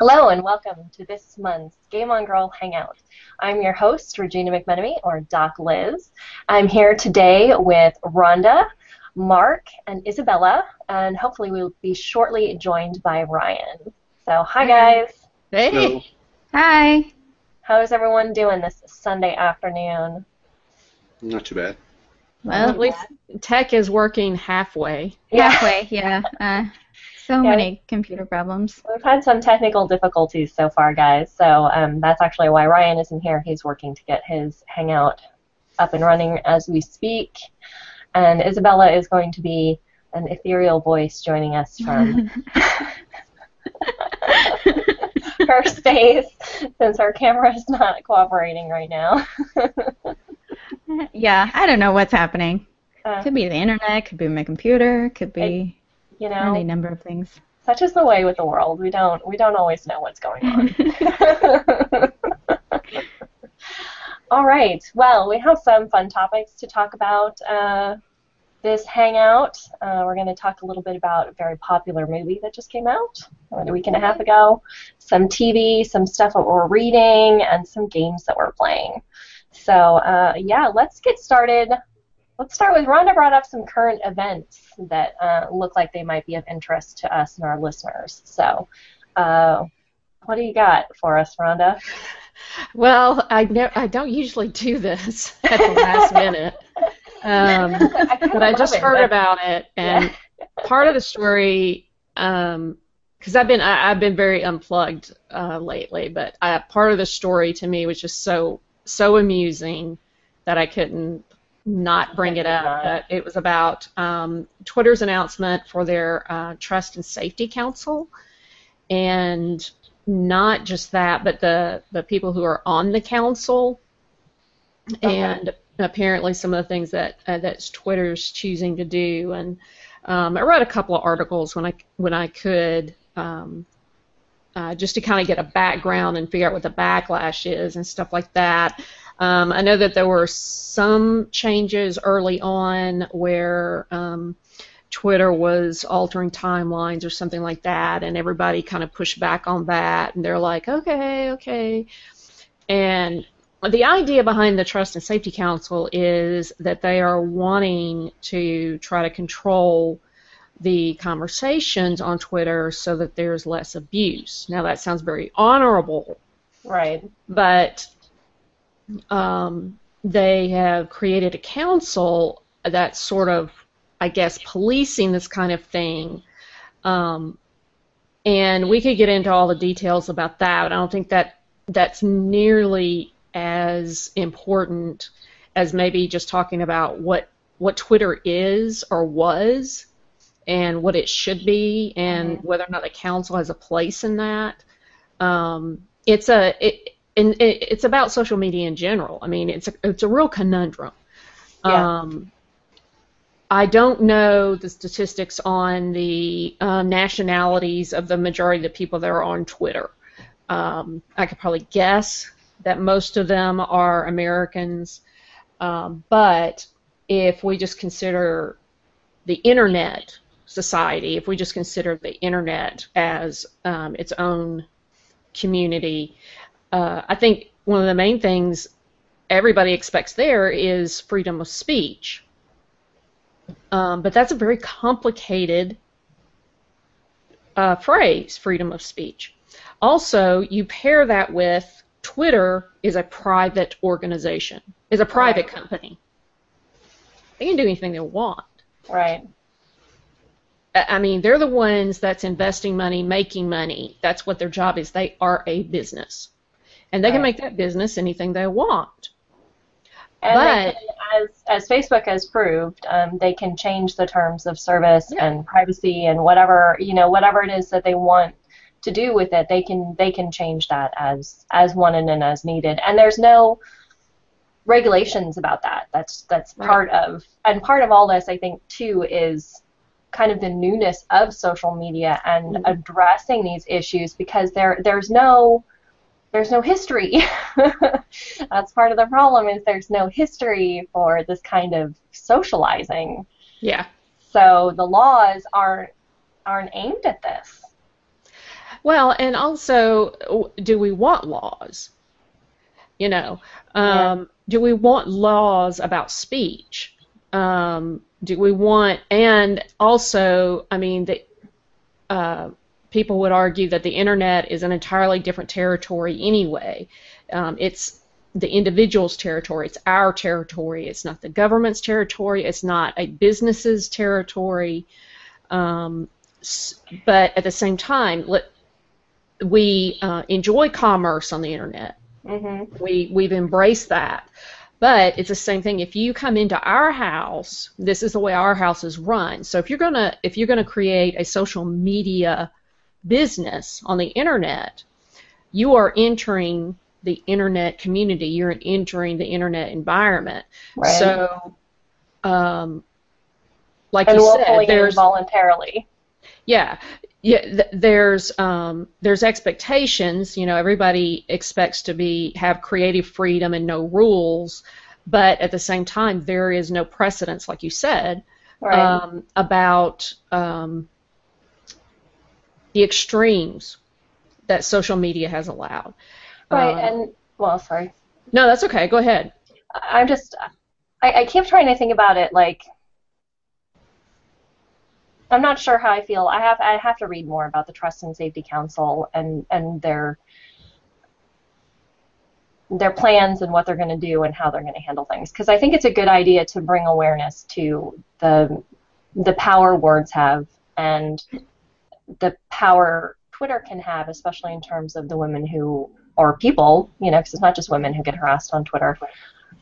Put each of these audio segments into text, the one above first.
Hello and welcome to this month's Game On Girl Hangout. I'm your host, Regina McMenemy, or Doc Liz. I'm here today with Rhonda, Mark, and Isabella, and hopefully we'll be shortly joined by Ryan. So, hi guys. Hey. Hello. Hi. How is everyone doing this Sunday afternoon? Not too bad. Well, at least tech is working halfway. Halfway, yeah. Uh, so Yeah. many computer problems. We've had some technical difficulties so far, guys, so um, that's actually why Ryan isn't here. He's working to get his Hangout up and running as we speak. And Isabella is going to be an ethereal voice joining us from her space since her camera is not cooperating right now. yeah, I don't know what's happening. Uh, Could be the internet, could be my computer, could be you know, any number of things. such is the way with the world. We don't we don't always know what's going on. All right. Well, we have some fun topics to talk about uh, this hangout. Uh, we're going to talk a little bit about a very popular movie that just came out about a week and a half ago, some TV, some stuff that we're reading, and some games that we're playing. So, uh, yeah, let's get started. Let's start with Rhonda brought up some current events that uh, look like they might be of interest to us and our listeners. So, uh, what do you got for us, Rhonda? Well, I ne- I don't usually do this at the last minute, um, kinda but I just it, heard but- about it, and part of the story, because I've been I, I've been very unplugged uh, lately, but uh, part of the story to me was just so so amusing that I couldn't not bring it up. But it was about um, Twitter's announcement for their uh, Trust and Safety Council, and not just that, but the the people who are on the council, Okay. and apparently some of the things that uh, that Twitter's choosing to do. And um, I read a couple of articles when I when I could. Um, uh, just to kind of get a background and figure out what the backlash is and stuff like that. Um, I know that there were some changes early on where um, Twitter was altering timelines or something like that, and everybody kind of pushed back on that, and they're like, okay, okay. And the idea behind the Trust and Safety Council is that they are wanting to try to control the conversations on Twitter so that there's less abuse. Now, that sounds very honorable, Right. but um, they have created a council that's sort of, I guess, policing this kind of thing. Um, and we could get into all the details about that, but I don't think that that's nearly as important as maybe just talking about what what Twitter is or was and what it should be and Mhm. whether or not the council has a place in that. Um, it's a it, and it, it's about social media in general. I mean, it's a, it's a real conundrum. Yeah. Um, I don't know the statistics on the uh, nationalities of the majority of the people that are on Twitter. Um, I could probably guess that most of them are Americans, um, but if we just consider the internet society, if we just consider the internet as um, its own community, uh, I think one of the main things everybody expects there is freedom of speech. Um, but that's a very complicated uh, phrase, freedom of speech. Also, you pair that with Twitter is a private organization, is a private Right. company. They can do anything they want. Right. I mean, they're the ones that's investing money, making money. That's what their job is. They are a business. And they can make that business anything they want. And But- can, as as Facebook has proved, um, they can change the terms of service Yeah. and privacy and whatever you know whatever it is that they want to do with it. They can they can change that as as wanted and as needed. And there's no regulations about that. That's that's Right. part of and part of all this I think too is kind of the newness of social media and Mhm. addressing these issues because there there's no there's no history. That's part of the problem is there's no history for this kind of socializing. Yeah. So the laws aren't aren't aimed at this. Well, and also, do we want laws? You know, um, do we want laws about speech? Um, do we want, and also, I mean, the, uh, people would argue that the internet is an entirely different territory anyway. Um, it's the individual's territory. It's our territory. It's not the government's territory. It's not a business's territory. Um, but at the same time, let, we uh, enjoy commerce on the internet. hmm We we've embraced that. But it's the same thing. If you come into our house, this is the way our house is run. So if you're gonna if you're gonna create a social media business on the internet, you are entering the internet community. You're entering the internet environment. Right. So, um, like and you said, there's voluntarily. yeah, yeah. Th- there's um, there's expectations. You know, everybody expects to be have creative freedom and no rules, but at the same time, there is no precedence, like you said, Right. um, about um, the extremes that social media has allowed. right. Um, and well, sorry. no, that's okay. Go ahead. I'm just, I, I keep trying to think about it like, I'm not sure how I feel. I have I have to read more about the Trust and Safety Council and and their their plans and what they're going to do and how they're going to handle things because I think it's a good idea to bring awareness to the the power words have and the power Twitter can have, especially in terms of the women who or people, you know, because it's not just women who get harassed on Twitter.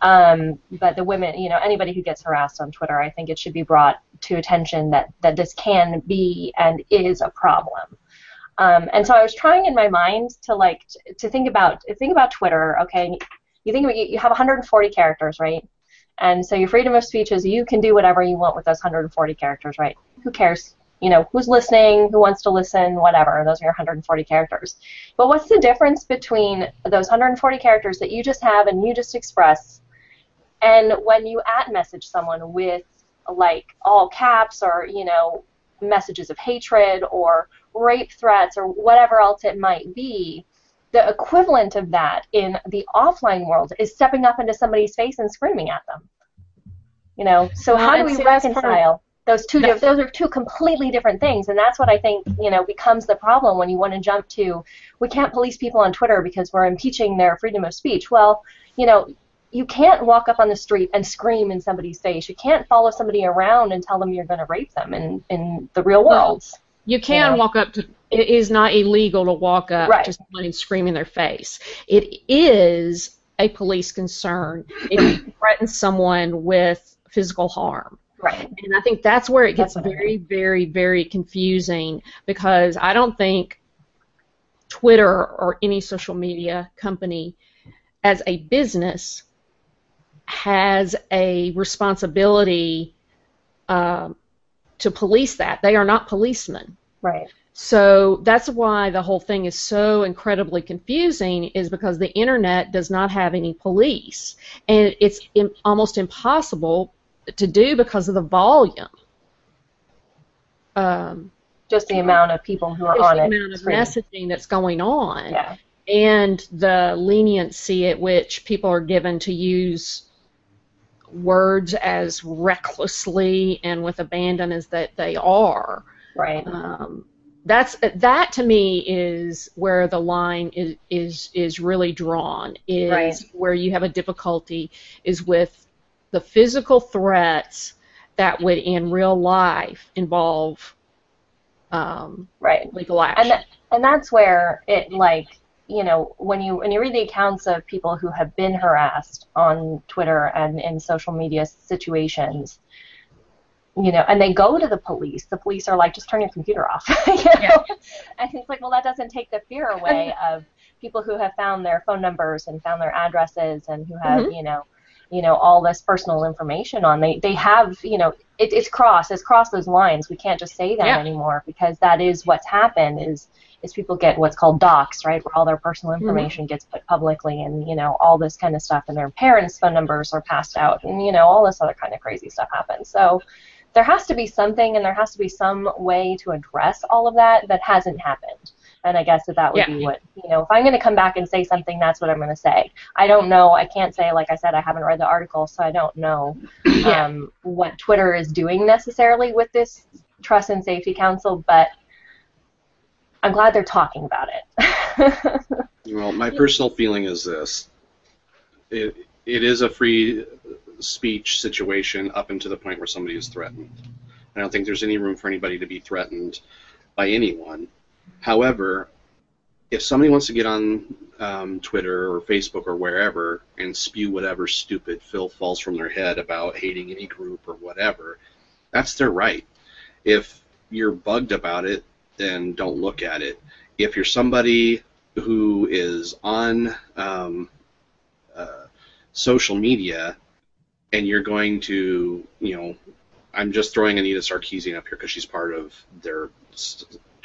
Um, but the women, you know, anybody who gets harassed on Twitter, I think it should be brought to attention that that this can be and is a problem. Um, and so I was trying in my mind to like t- to think about think about Twitter. Okay, you think about, you you have 140 characters, right? And so your freedom of speech is you can do whatever you want with those 140 characters, right? Who cares? You know, who's listening, who wants to listen, whatever. Those are your 140 characters. But what's the difference between those 140 characters that you just have and you just express and when you at message someone with like all caps or, you know, messages of hatred or rape threats or whatever else it might be, the equivalent of that in the offline world is stepping up into somebody's face and screaming at them. You know, so Well, how do we reconcile those two? Those are two completely different things, and that's what I think you know becomes the problem when you want to jump to we can't police people on Twitter because we're impeaching their freedom of speech. Well, you know, you can't walk up on the street and scream in somebody's face. You can't follow somebody around and tell them you're going to rape them in in the real world. You can know? walk up to. It is not illegal to walk up Right. to someone and scream in their face. It is a police concern if you threaten someone with physical harm. Right. And I think that's where it gets I very, very, very confusing because I don't think Twitter or any social media company as a business has a responsibility um, to police that. They are not policemen. Right. So that's why the whole thing is so incredibly confusing, is because the internet does not have any police, and it's im- almost impossible to do because of the volume. Um, Just the amount of people who are on the it. The amount of screaming. messaging that's going on, Yeah. and the leniency at which people are given to use words as recklessly and with abandon as that they are. Right. Um, that's that to me is where the line is is is really drawn. Is Right. where you have a difficulty is with the physical threats that would in real life involve um, Right. legal action. And that, and that's where it like you know when you when you read the accounts of people who have been harassed on Twitter and in social media situations, you know, and they go to the police. The police are like, just turn your computer off. you know? And it's like, well, that doesn't take the fear away of people who have found their phone numbers and found their addresses and who have you know you know all this personal information on they they have you know it, it's crossed it's crossed those lines. We can't just say that Yeah. anymore because that is what's happened is is people get what's called dox right where all their personal mm-hmm. information gets put publicly and you know all this kind of stuff and their parents phone numbers are passed out and you know all this other kind of crazy stuff happens. So there has to be something and there has to be some way to address all of that that hasn't happened And I guess that that would Yeah. be what you know. If I'm going to come back and say something, that's what I'm going to say. I don't know. I can't say like I said. I haven't read the article, so I don't know Yeah. um, what Twitter is doing necessarily with this Trust and Safety Council, but I'm glad they're talking about it. Well, my personal feeling is this: it it is a free speech situation up until the point where somebody is threatened. I don't think there's any room for anybody to be threatened by anyone. However, if somebody wants to get on um, Twitter or Facebook or wherever and spew whatever stupid filth falls from their head about hating any group or whatever, that's their right. If you're bugged about it, then don't look at it. If you're somebody who is on um, uh, social media and you're going to, you know, I'm just throwing Anita Sarkeesian up here because she's part of their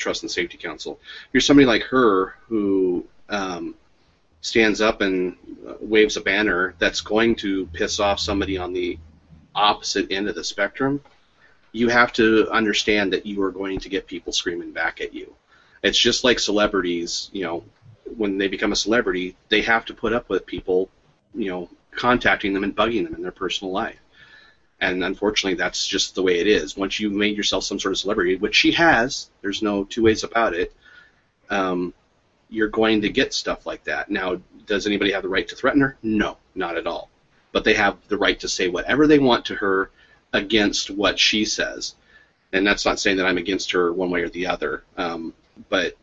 Trust and Safety Council. If you're somebody like her who um, stands up and uh, waves a banner that's going to piss off somebody on the opposite end of the spectrum, you have to understand that you are going to get people screaming back at you. It's just like celebrities, you know, when they become a celebrity, they have to put up with people, you know, contacting them and bugging them in their personal life. And unfortunately, that's just the way it is. Once you've made yourself some sort of celebrity, which she has, there's no two ways about it, um, you're going to get stuff like that. Now, does anybody have the right to threaten her? No, not at all. But they have the right to say whatever they want to her against what she says. And that's not saying that I'm against her one way or the other. Um, but,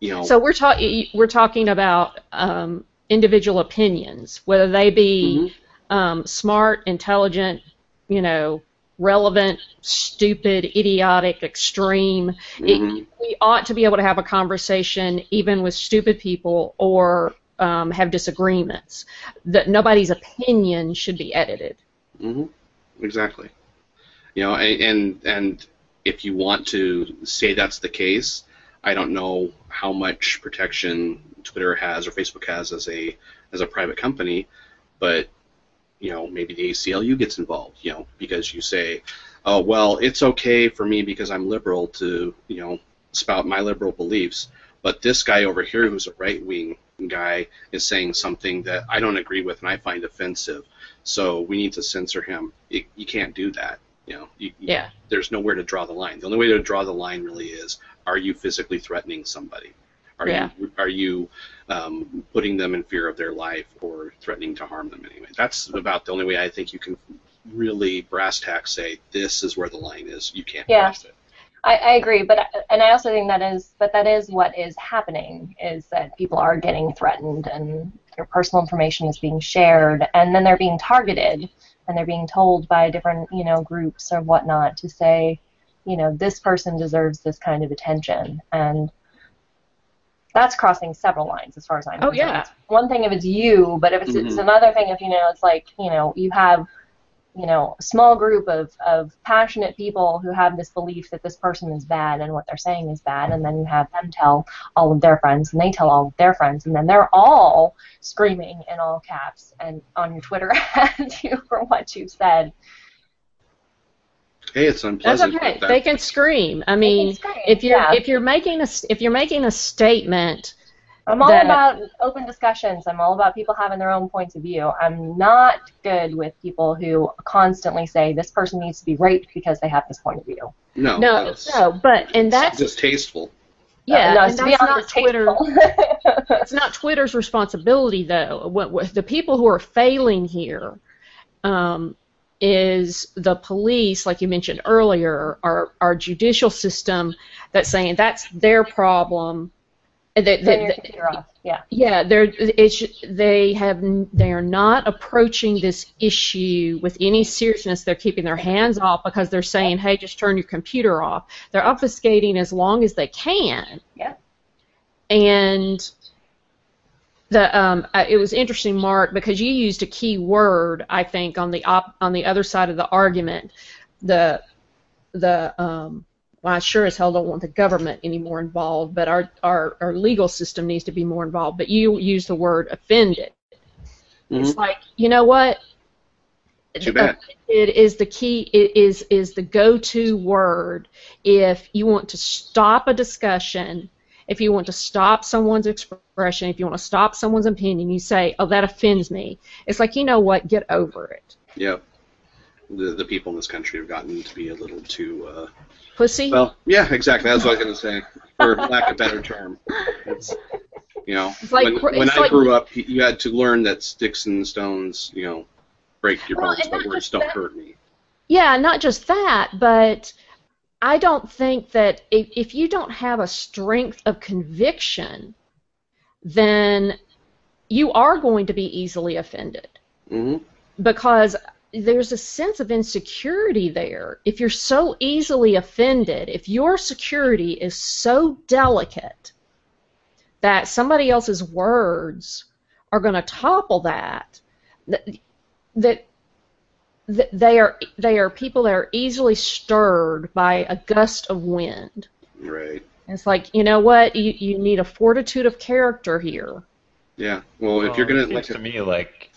you know. So we're talking we're talking about um, individual opinions, whether they be Mhm. Um, smart, intelligent, you know, relevant, stupid, idiotic, extreme. It- Mhm. we ought to be able to have a conversation even with stupid people or um, have disagreements. That nobody's opinion should be edited. hmm Exactly. You know, and, and and if you want to say that's the case, I don't know how much protection Twitter has or Facebook has as a as a private company, but you know maybe the ACLU gets involved. You know, because you say, oh well, it's okay for me because I'm liberal to you know spout my liberal beliefs, but this guy over here who's a right wing guy is saying something that I don't agree with and I find offensive so we need to censor him. You, you can't do that. You know, you, you- Yeah. there's nowhere to draw the line. The only way to draw the line really is: Are you physically threatening somebody? Are Yeah. you are you um, putting them in fear of their life or threatening to harm them anyway? That's about the only way I think you can really brass tacks say this is where the line is. You can't Yeah. cross it. I, I agree, but and I also think that is, but that is what is happening is that people are getting threatened and their personal information is being shared, and then they're being targeted, and they're being told by different you know groups or whatnot to say, you know, this person deserves this kind of attention, and that's crossing several lines as far as I'm Oh, concerned. yeah. It's one thing if it's you, but if it's, it's Mhm. another thing if you know it's like you know you have you know, a small group of, of passionate people who have this belief that this person is bad and what they're saying is bad, and then you have them tell all of their friends, and they tell all of their friends, and then they're all screaming in all caps and on your Twitter at you for what you've said. Hey, it's That's unpleasant. okay. that- They can scream. I mean, scream, if you're yeah. if you're making a s- if you're making a statement, I'm all that- about open discussions. I'm all about people having their own points of view. I'm not good with people who constantly say this person needs to be raped because they have this point of view. no, no, that's no, but and that's distasteful. yeah, Uh, no, and that's not Twitter. it's not Twitter's responsibility though. What, what the people who are failing here um, is the police, like you mentioned earlier, our our judicial system that's saying that's their problem. That, that, that-. Yeah. yeah, they're it's they have they are not approaching this issue with any seriousness. They're keeping their hands off because they're saying, "Hey, just turn your computer off." They're obfuscating as long as they can. Yeah. And the um, it was interesting, Mark, because you used a key word, I think, on the op- on the other side of the argument. The the um, well, I sure as hell don't want the government any more involved, but our, our, our legal system needs to be more involved. But you use the word offended. It's Mhm. like, you know what? Too bad. It is the key. It is is the go-to word if you want to stop a discussion if you want to stop someone's expression, if you want to stop someone's opinion, you say, "Oh, that offends me." It's like you know what, get over it. Yep. The the people in this country have gotten to be a little too. Uh, Pussy. well, yeah, exactly. That's what I was going to say, for lack of a better term. It's, you know, It's like- when, when I like- grew up, you- had to learn that sticks and stones, you know, break your Well, bones, but words don't that. hurt me. Yeah, not just that, but I don't think that if, if you don't have a strength of conviction, then you are going to be easily offended hmm because there's a sense of insecurity there. If you're so easily offended, if your security is so delicate that somebody else's words are going to topple that, that, that th- they are they are people that are easily stirred by a gust of wind. Right. It's like you know what you you need a fortitude of character here. Yeah. Well, if you're gonna it seems like, to me like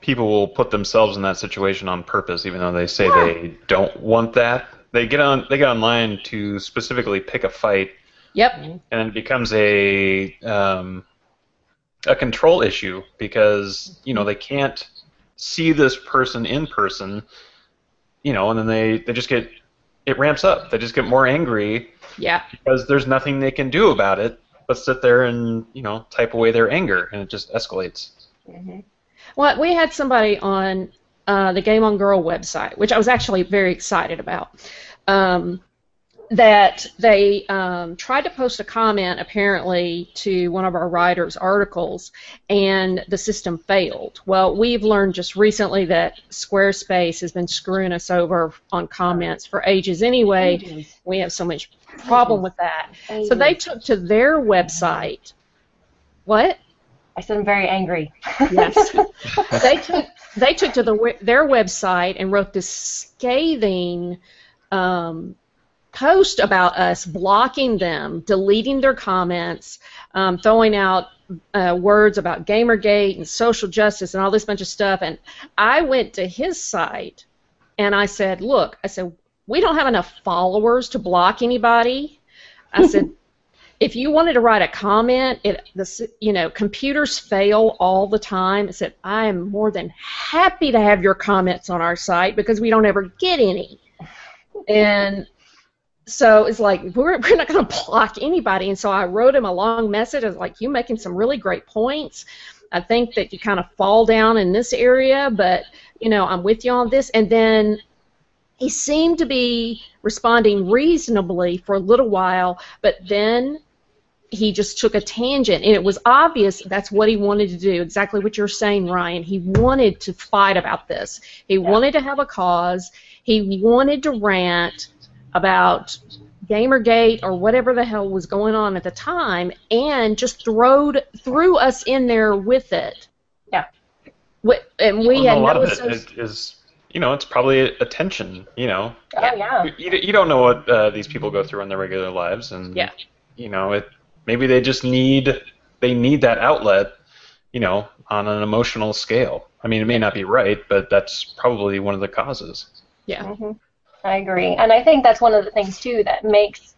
people will put themselves in that situation on purpose, even though they say Yeah. they don't want that. They get on they get online to specifically pick a fight, Yep. and it becomes a um, a control issue because you know they can't see this person in person, you know, and then they they just get it ramps up. They just get more angry Yeah. because there's nothing they can do about it but sit there and you know type away their anger, and it just escalates. Well, we had somebody on uh, the Game on Girl website, which I was actually very excited about. Um, that they um, tried to post a comment apparently to one of our writers' articles, and the system failed. Well, we've learned just recently that Squarespace has been screwing us over on comments for ages anyway. Ages. We have so much problem with that. So they took to their website. What? I said I'm very angry. Yes. they took they took to the their website and wrote this scathing um, post about us blocking them, deleting their comments, um, throwing out uh, words about Gamergate and social justice and all this bunch of stuff. And I went to his site and I said, "Look, I said we don't have enough followers to block anybody." I said. If you wanted to write a comment, it the s- you know computers fail all the time. I said I am more than happy to have your comments on our site because we don't ever get any. And so it's like we're, we're not going to block anybody. And so I wrote him a long message. I was like, "You making some really great points. I think that you kind of fall down in this area, but you know I'm with you on this." And then he seemed to be responding reasonably for a little while, but then he just took a tangent, and it was obvious that's what he wanted to do. Exactly what you're saying, Ryan. He wanted to fight about this. He wanted to have a cause. He wanted to rant about Gamergate or whatever the hell was going on at the time, and just throwed threw us in there with it. Yeah. Wh- And we Well, had a lot no of it associ- is, is, you know, it's probably attention. You know, Oh yeah. you, you don't know what uh, these people go through in their regular lives, and Yeah. you know, it maybe they just need they need that outlet, you know, on an emotional scale. I mean, it may not be right, but that's probably one of the causes. yeah. hmm I agree, and I think that's one of the things too that makes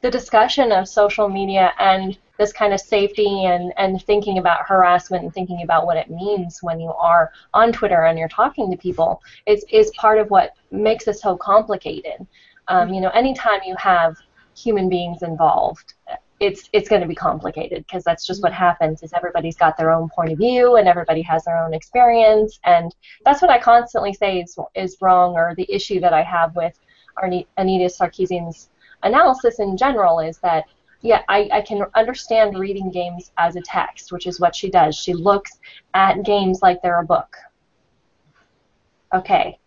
the discussion of social media and this kind of safety and, and thinking about harassment and thinking about what it means when you are on Twitter and you're talking to people is, is part of what makes it so complicated. Um, you know, anytime you have human beings involved, it's it's going to be complicated because that's just what mm-hmm. happens. Is everybody's got their own point of view and everybody has their own experience, and that's what I constantly say is is wrong or the issue that I have with Anita Sarkeesian's analysis in general is that yeah, I, I can understand reading games as a text, which is what she does. She looks at games like they're a book. Okay.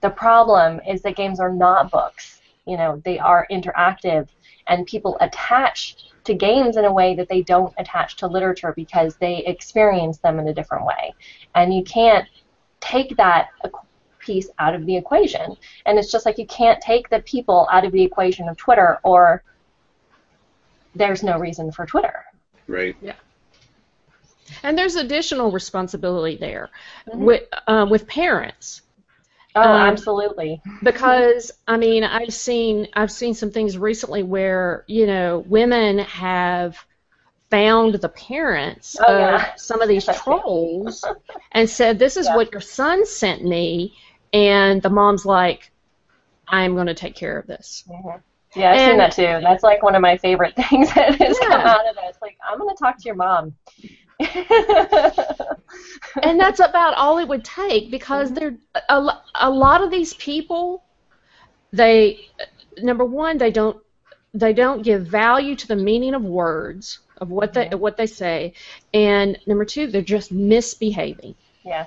The problem is that games are not books. You know, they are interactive, and people attach to games in a way that they don't attach to literature because they experience them in a different way. And you can't take that piece out of the equation. And it's just like you can't take the people out of the equation of Twitter, or there's no reason for Twitter. Right. Yeah. And there's additional responsibility there Mhm. with uh, with parents. Oh, Um, absolutely. because I mean I've seen I've seen some things recently where you know women have found the parents Oh, of yeah. some of these Yes, I see. trolls and said this is Yeah. what your son sent me and the mom's like I'm going to take care of this. Mhm. Yeah, I've seen that too. That's like one of my favorite things that has come out of this. Like, I'm going to talk to your mom. and that's about all it would take because mm-hmm. they're a, lo- a lot of these people they number one they don't they don't give value to the meaning of words of what they mm-hmm. what they say. And number two they're just misbehaving. Yeah.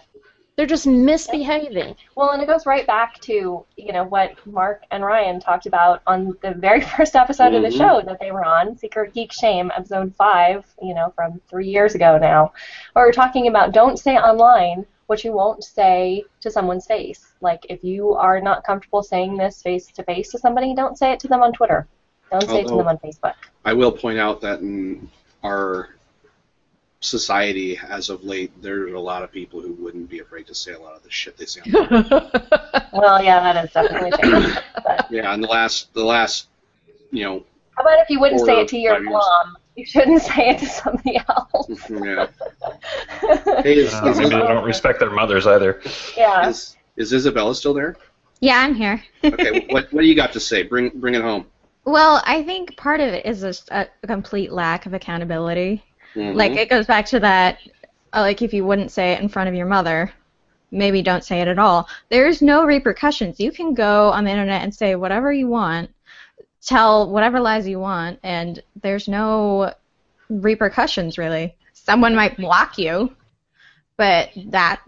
They're just misbehaving Well, and it goes right back to you know what Mark and Ryan talked about on the very first episode of the Mhm. show that they were on, Secret Geek Shame, episode five. You know, from three years ago now, where we're talking about don't say online what you won't say to someone's face. Like if you are not comfortable saying this face to face to somebody, don't say it to them on Twitter. Don't say it to them on Facebook. I will point out that in our society, as of late, there's a lot of people who wouldn't be afraid to say a lot of the shit they say. On Well, yeah, that is definitely true. But yeah, in the last, the last, you know, how about if you wouldn't say it to your mom? You shouldn't say it to somebody else. yeah. Hey, is, Uh, is, maybe they don't respect their mothers either. yeah. is, is Isabella still there? Yeah, I'm here. Okay, what what do you got to say? Bring bring it home. Well, I think part of it is just a, a complete lack of accountability. Mhm. Like it goes back to that, uh, like if you wouldn't say it in front of your mother, maybe don't say it at all. There's no repercussions. You can go on the internet and say whatever you want, tell whatever lies you want, and there's no repercussions really. Someone might block you, but that,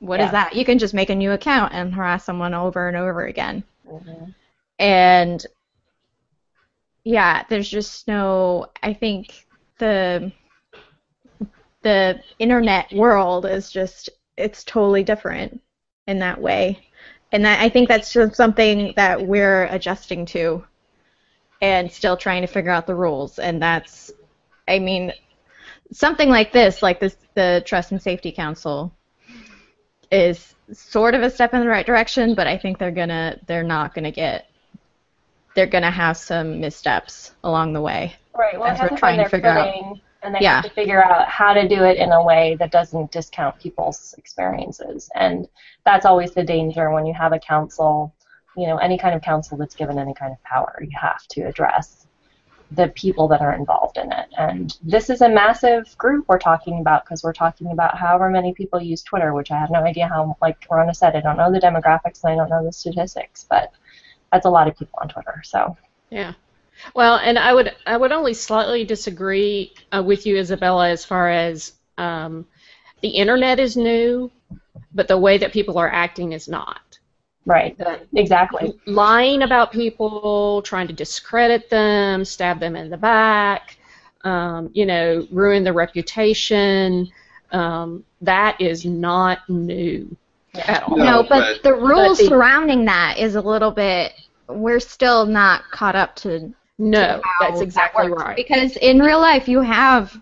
what is Yeah. that? You can just make a new account and harass someone over and over again Mhm. and yeah there's just no i think the the internet world is just it's totally different in that way. And that i think that's just something that we're adjusting to and still trying to figure out the rules. And that's i mean something like this like this the trust and safety council is sort of a step in the right direction but i think they're gonna they're not gonna get they're gonna have some missteps along the way Right. Well, As we're trying to figure out. and they Yeah. have to figure out how to do it in a way that doesn't discount people's experiences, and that's always the danger when you have a council. You know, any kind of council that's given any kind of power, you have to address the people that are involved in it. And this is a massive group we're talking about because we're talking about however many people use Twitter, which I have no idea how. Like Rhonda said, I don't know the demographics and I don't know the statistics, but that's a lot of people on Twitter. So. Yeah. Well, and I would I would only slightly disagree uh, with you, Isabella, as far as um, the internet is new, but the way that people are acting is not. Right. Exactly. Lying about people, trying to discredit them, stab them in the back, um, you know, ruin their reputation. Um, that is not new at all. No, no, but, but- the rules but the- surrounding that is a little bit we're still not caught up to No, how that's that exactly works. right. Because in real life, you have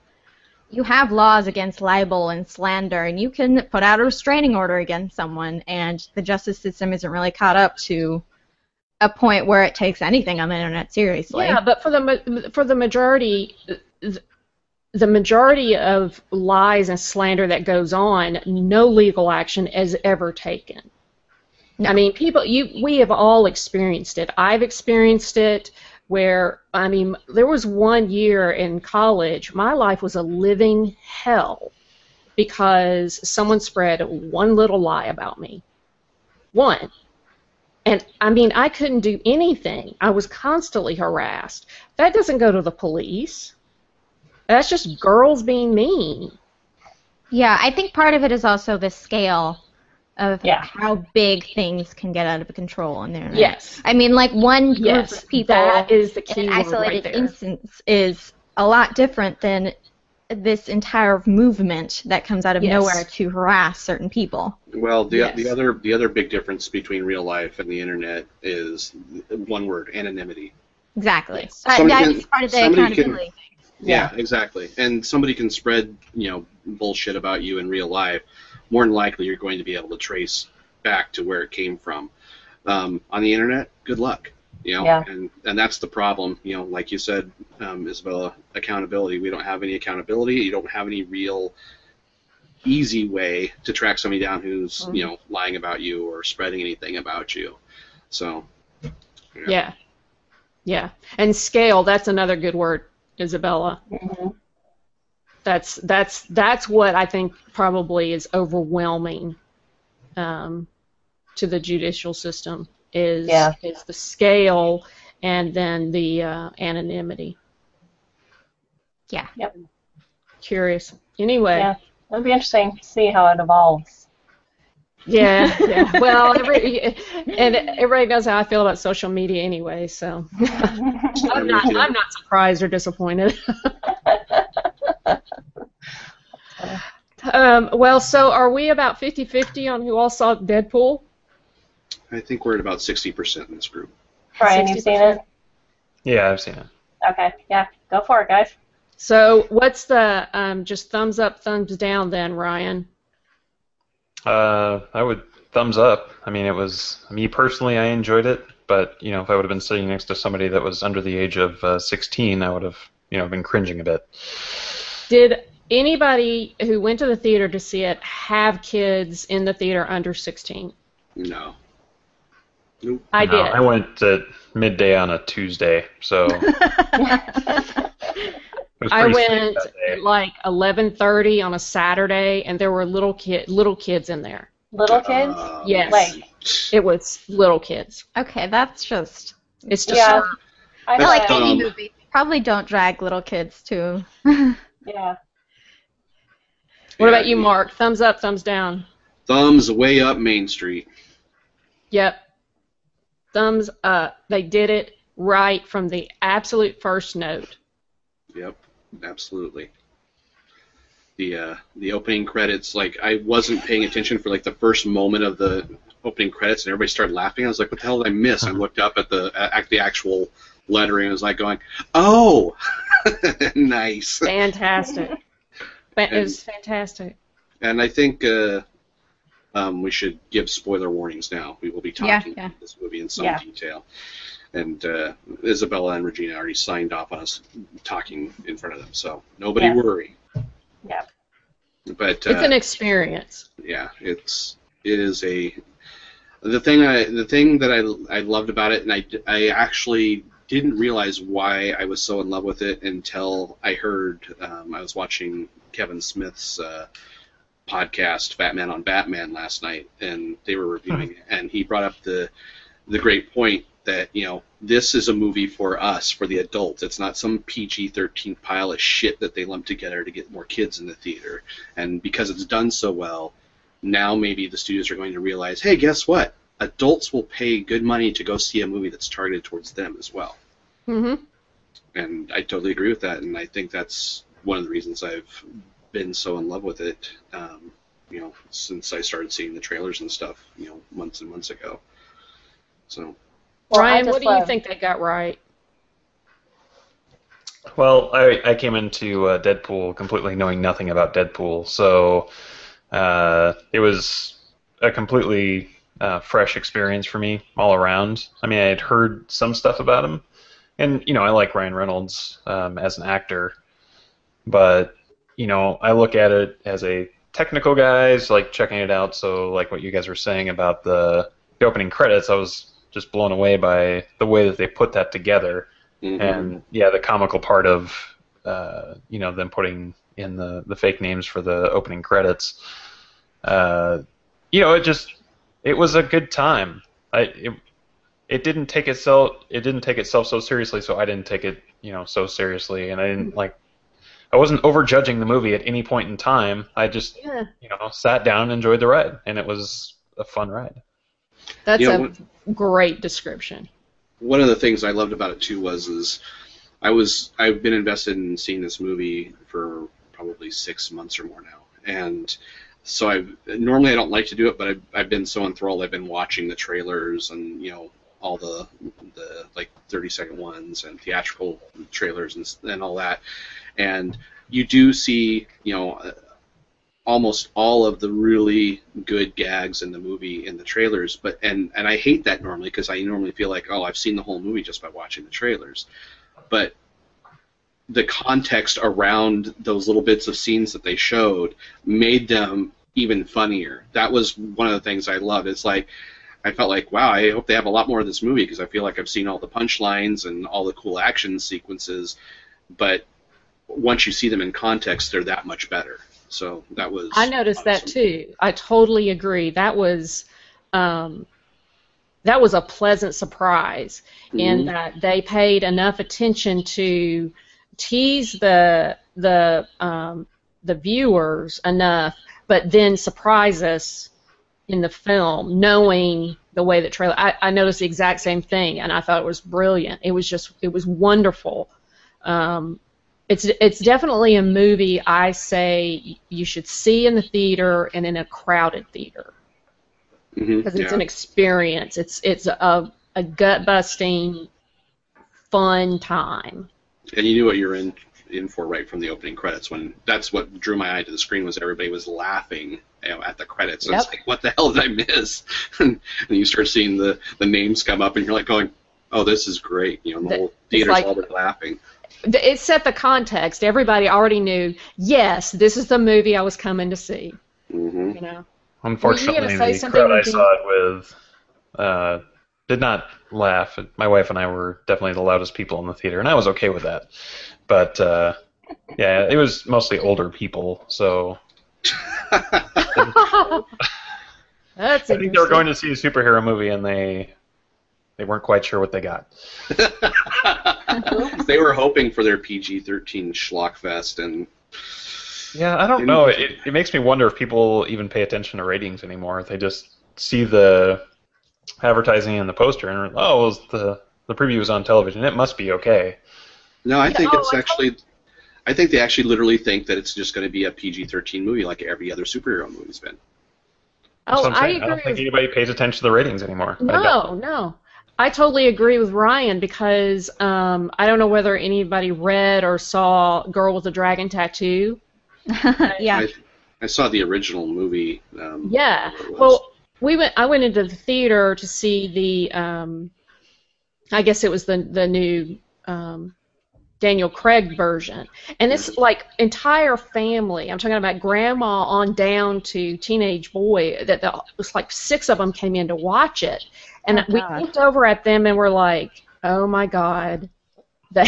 you have laws against libel and slander, and you can put out a restraining order against someone, and the justice system isn't really caught up to a point where it takes anything on the internet seriously. Yeah, but for the ma- for the majority, th- the majority of lies and slander that goes on, no legal action is ever taken. I mean, people, you, we have all experienced it. I've experienced it. Where I mean, there was one year in college, my life was a living hell because someone spread one little lie about me. One. And I mean, I couldn't do anything. I was constantly harassed. That doesn't go to the police. That's just girls being mean. Yeah, I think part of it is also the scale of Yeah. how big things can get out of control on the internet. Yes. I mean, like one group Yes. of people That is the in key an isolated right instance is a lot different than this entire movement that comes out of Yes. nowhere to harass certain people. Well, the, Yes. the other the other big difference between real life and the internet is one word: anonymity. Exactly. Yes. Uh, Somebody that can- is part of the somebody can- accountability. Yeah, exactly. And somebody can spread you know bullshit about you in real life. More than likely, you're going to be able to trace back to where it came from. Um, on the internet, good luck. You know, Yeah. and and that's the problem. You know, like you said, um, Isabella, accountability. We don't have any accountability. You don't have any real easy way to track somebody down who's Mm-hmm. you know lying about you or spreading anything about you. So Yeah. Yeah. And scale, that's another good word, Isabella. Mhm. That's that's that's what I think probably is overwhelming um, to the judicial system is Yeah. is the scale and then the uh, anonymity. Yeah. Yep. Curious. Anyway. Yeah. It'll be interesting to see how it evolves. Yeah, yeah. Well, every, and everybody knows how I feel about social media anyway, so I'm not, I'm not surprised or disappointed. um, well, so are we about 50-50 on who all saw Deadpool? I think we're at about sixty percent in this group. Brian, you've seen it? Yeah, I've seen it. Okay. Yeah. Go for it, guys. So what's the um, just thumbs up, thumbs down then, Ryan? Uh, I would thumbs up. I mean, it was me personally. I enjoyed it, but you know, if I would have been sitting next to somebody that was under the age of uh, 16, I would have you know been cringing a bit. Did anybody who went to the theater to see it have kids in the theater under 16? No. Nope. I No, did. I went at midday on a Tuesday, so it was I went at like 11:30 on a Saturday, and there were little kid, little kids in there. Little kids? Uh, Yes. Like- It was little kids. Okay, that's just. It's just Yeah. I I feel like thought- any movie. Probably don't drag little kids to. Yeah. What Yeah, about you, Mark? Thumbs up, thumbs down. Thumbs way up Main Street. Yep. Thumbs up. They did it right from the absolute first note. Yep, absolutely. The uh, the opening credits, like I wasn't paying attention for like the first moment of the opening credits, and everybody started laughing. I was like, "What the hell did I miss?" I looked up at the at the actual lettering. and was like going, "Oh, nice." Fantastic. Fa- It was fantastic. And I think uh, um, we should give spoiler warnings now. We will be Yeah, talking yeah. about this movie in some Yeah. detail. And uh, Isabella and Regina already signed off on us talking in front of them, so nobody Yeah. worry. Yeah. But It's uh, an experience. yeah, it's it is a the thing I the thing that I I loved about it, and I I actually didn't realize why I was so in love with it until I heard um, I was watching Kevin Smith's uh, podcast Fatman on Batman last night, and they were reviewing it, and he brought up the the great point that you know this is a movie for us for the adults. It's not some pg-13 pile of shit that they lump together to get more kids in the theater. And because it's done so well now maybe the studios are going to realize hey guess what? Adults will pay good money to go see a movie that's targeted towards them as well. Hmm and i totally agree with that. And i think that's one of the reasons i've been so in love with it um, you know since i started seeing the trailers and stuff you know months and months ago. So Well, Ryan, what do you think they got right? Well, I, I came into uh, Deadpool completely knowing nothing about Deadpool, so uh, it was a completely uh, fresh experience for me all around. I mean, I had heard some stuff about him, and you know, I like Ryan Reynolds um, as an actor, but you know, I look at it as a technical guy, so like checking it out. So, like what you guys were saying about the, the opening credits, I was just blown away by the way that they put that together mhm. and yeah, the comical part of uh, you know them putting in the the fake names for the opening credits. Uh, you know, it just it was a good time. I it, it didn't take itself it didn't take itself so seriously, so I didn't take it you know so seriously, and I didn't like. I wasn't overjudging the movie at any point in time. I just, Yeah. you know, sat down and enjoyed the ride, and it was a fun ride. That's You a know, great description. one of the things I loved about it too was is I was I've been invested in seeing this movie for probably six months or more now, and so I normally I don't like to do it, but I've, I've been so enthralled. I've been watching the trailers and you know all the the like 30 second ones and theatrical trailers and, and all that, and you do see you know. Almost all of the really good gags in the movie in the trailers. But and and I hate that normally because I normally feel like oh I've seen the whole movie just by watching the trailers, but the context around those little bits of scenes that they showed made them even funnier. That was one of the things I loved. It's like I felt like, wow, I hope they have a lot more of this movie because I feel like I've seen all the punchlines and all the cool action sequences, but once you see them in context, they're that much better. So that was. I noticed that too. I totally agree. That was, um, that was a pleasant surprise in Mhm. that they paid enough attention to tease the the um, the viewers enough, but then surprise us in the film, knowing the way that trailer. I, I noticed the exact same thing, and I thought it was brilliant. It was just it was wonderful. Um, it's it's definitely a movie I say you should see in the theater and in a crowded theater mm-hmm. because it's yeah. an experience. It's it's a a gut busting, fun time. and you knew what you were in in for right from the opening credits when that's what drew my eye to the screen was everybody was laughing you know, at the credits. And It's like, what the hell did I miss? and you start seeing the, the names come up, and you're like going, oh, this is great. You know, the The- whole theater's like- all there laughing. Th- It set the context. Everybody already knew. Yes, this is the movie I was coming to see. hmm You know. Unfortunately, say the crowd I saw it with uh, did not laugh. My wife and I were definitely the loudest people in the theater, and I was okay with that. But uh, yeah, it was mostly older people, so That's I think they were going to see a superhero movie, and they they weren't quite sure what they got. they were hoping for their PG-13 schlockfest, and Yeah, I don't know. It, it makes me wonder if people even pay attention to ratings anymore. They just see the advertising and the poster and oh, well, the the preview was on television. It must be okay. no, I think oh, it's I actually. I think they actually literally think that it's just going to be a PG-13 movie like every other superhero movie's been. Oh, I'm I saying. I agree. don't think anybody pays attention to the ratings anymore. No, don't. no. I totally agree with Ryan because um, I don't know whether anybody read or saw Girl with a Dragon Tattoo. yeah. I, I saw the original movie. Um, Yeah. whatever it was. Well, we went. I went into the theater to see the. Um, I guess it was the the new um, Daniel Craig version, and this like entire family. I'm talking about grandma on down to teenage boy. That the, it was like six of them came in to watch it, and Oh, we looked over at them and we're like, "Oh my god!" They,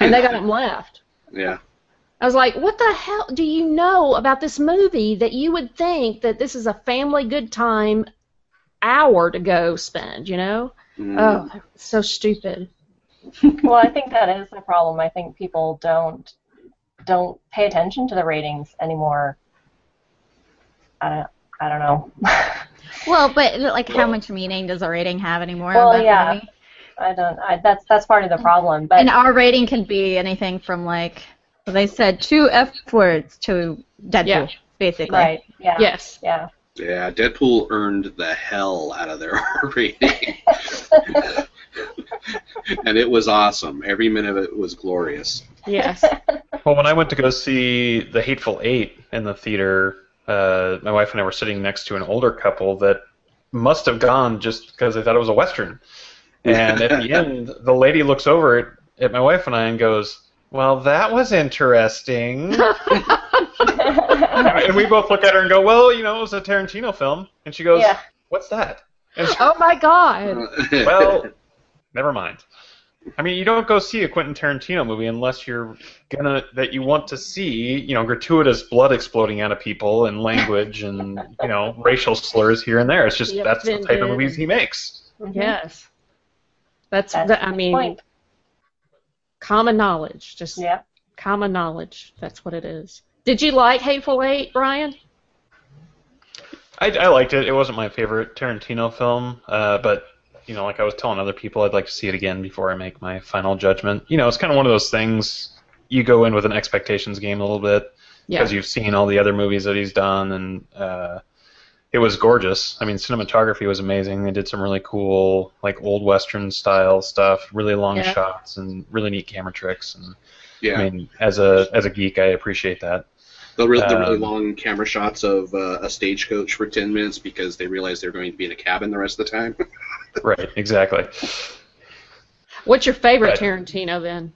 and they got them left. yeah. I was like, what the hell do you know about this movie that you would think that this is a family good time hour to go spend, you know? Mhm. Oh, so stupid. well, I think that is the problem. I think people don't don't pay attention to the ratings anymore. I don't I don't know. Well, but like, how much meaning does a rating have anymore? Well, yeah. movie? I don't. I, that's that's part of the problem. But And our rating can be anything from like well, they said two F words to Deadpool, Yeah. basically. right, yeah, Yes. yeah. Yeah, Deadpool earned the hell out of their R rating. and it was awesome. Every minute of it was glorious. Yes. Well, when I went to go see The Hateful Eight in the theater, uh, my wife and I were sitting next to an older couple that must have gone just because they thought it was a western. And at the end, the lady looks over at, at my wife and I and goes, "Well, that was interesting." and we both look at her and go, "Well, you know, it was a Tarantino film." And she goes, Yeah. "What's that?" And she- oh my god. well, never mind. I mean, you don't go see a Quentin Tarantino movie unless you're gonna that you want to see, you know, gratuitous blood exploding out of people and language and you know racial slurs here and there. It's just Yep, that's the type of movies he makes. Yes. That's, That's the, I mean, point. common knowledge. Just Yeah. common knowledge. That's what it is. Did you like Hateful Eight, Brian? I, I liked it. It wasn't my favorite Tarantino film, uh, but you know, like I was telling other people, I'd like to see it again before I make my final judgment. You know, it's kind of one of those things. You go in with an expectations game a little bit. Yeah. because you've seen all the other movies that he's done, and uh, it was gorgeous. I mean, cinematography was amazing. They did some really cool, like old western style stuff, really long Yeah. shots, and really neat camera tricks. And yeah. I mean, as a as a geek, I appreciate that. The, re- the really Um, long camera shots of uh, a stagecoach for 10 minutes because they realized they're going to be in a cabin the rest of the time. Right, exactly. What's your favorite Right. Tarantino then?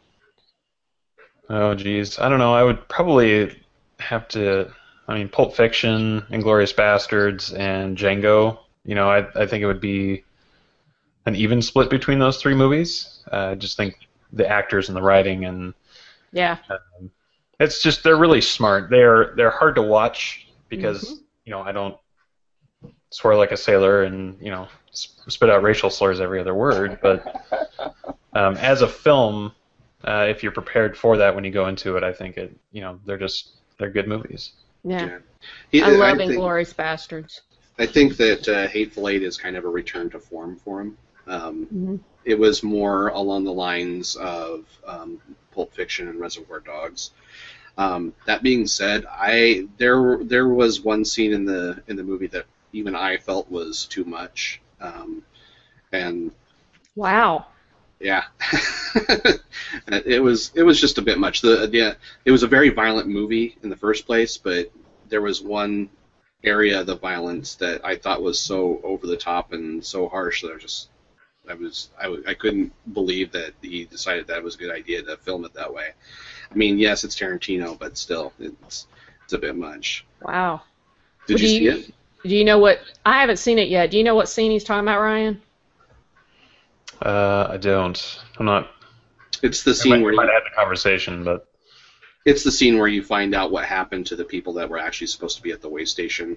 Oh, geez. I don't know. I would probably have to. I mean, Pulp Fiction, Inglourious Basterds, and Django. You know, I, I think it would be an even split between those three movies. Uh, I just think the actors and the writing and Yeah. it's just they're really smart. They're they're hard to watch because you know I don't swear like a sailor and you know spit out racial slurs every other word. But um, as a film, uh, if you're prepared for that when you go into it, I think it you know they're just they're good movies. Yeah. He- I love think, Inglourious Basterds. I think that uh, Hateful Eight is kind of a return to form for him. Um, Mhm. It was more along the lines of um, Pulp Fiction and Reservoir Dogs. Um, that being said, I there there was one scene in the in the movie that even I felt was too much, um, and Wow. yeah, it was it was just a bit much. The yeah, it was a very violent movie in the first place, but there was one area of the violence that I thought was so over the top and so harsh that I just I was I, w- I couldn't believe that he decided that it was a good idea to film it that way. I mean, yes, it's Tarantino, but still, it's it's a bit much. Wow. Did you Do see it? Do you know what? I haven't seen it yet. Do you know what scene he's talking about, Ryan? Uh, I don't. I'm not. It's the I scene might, where might you, have had the conversation, but it's the scene where you find out what happened to the people that were actually supposed to be at the way station.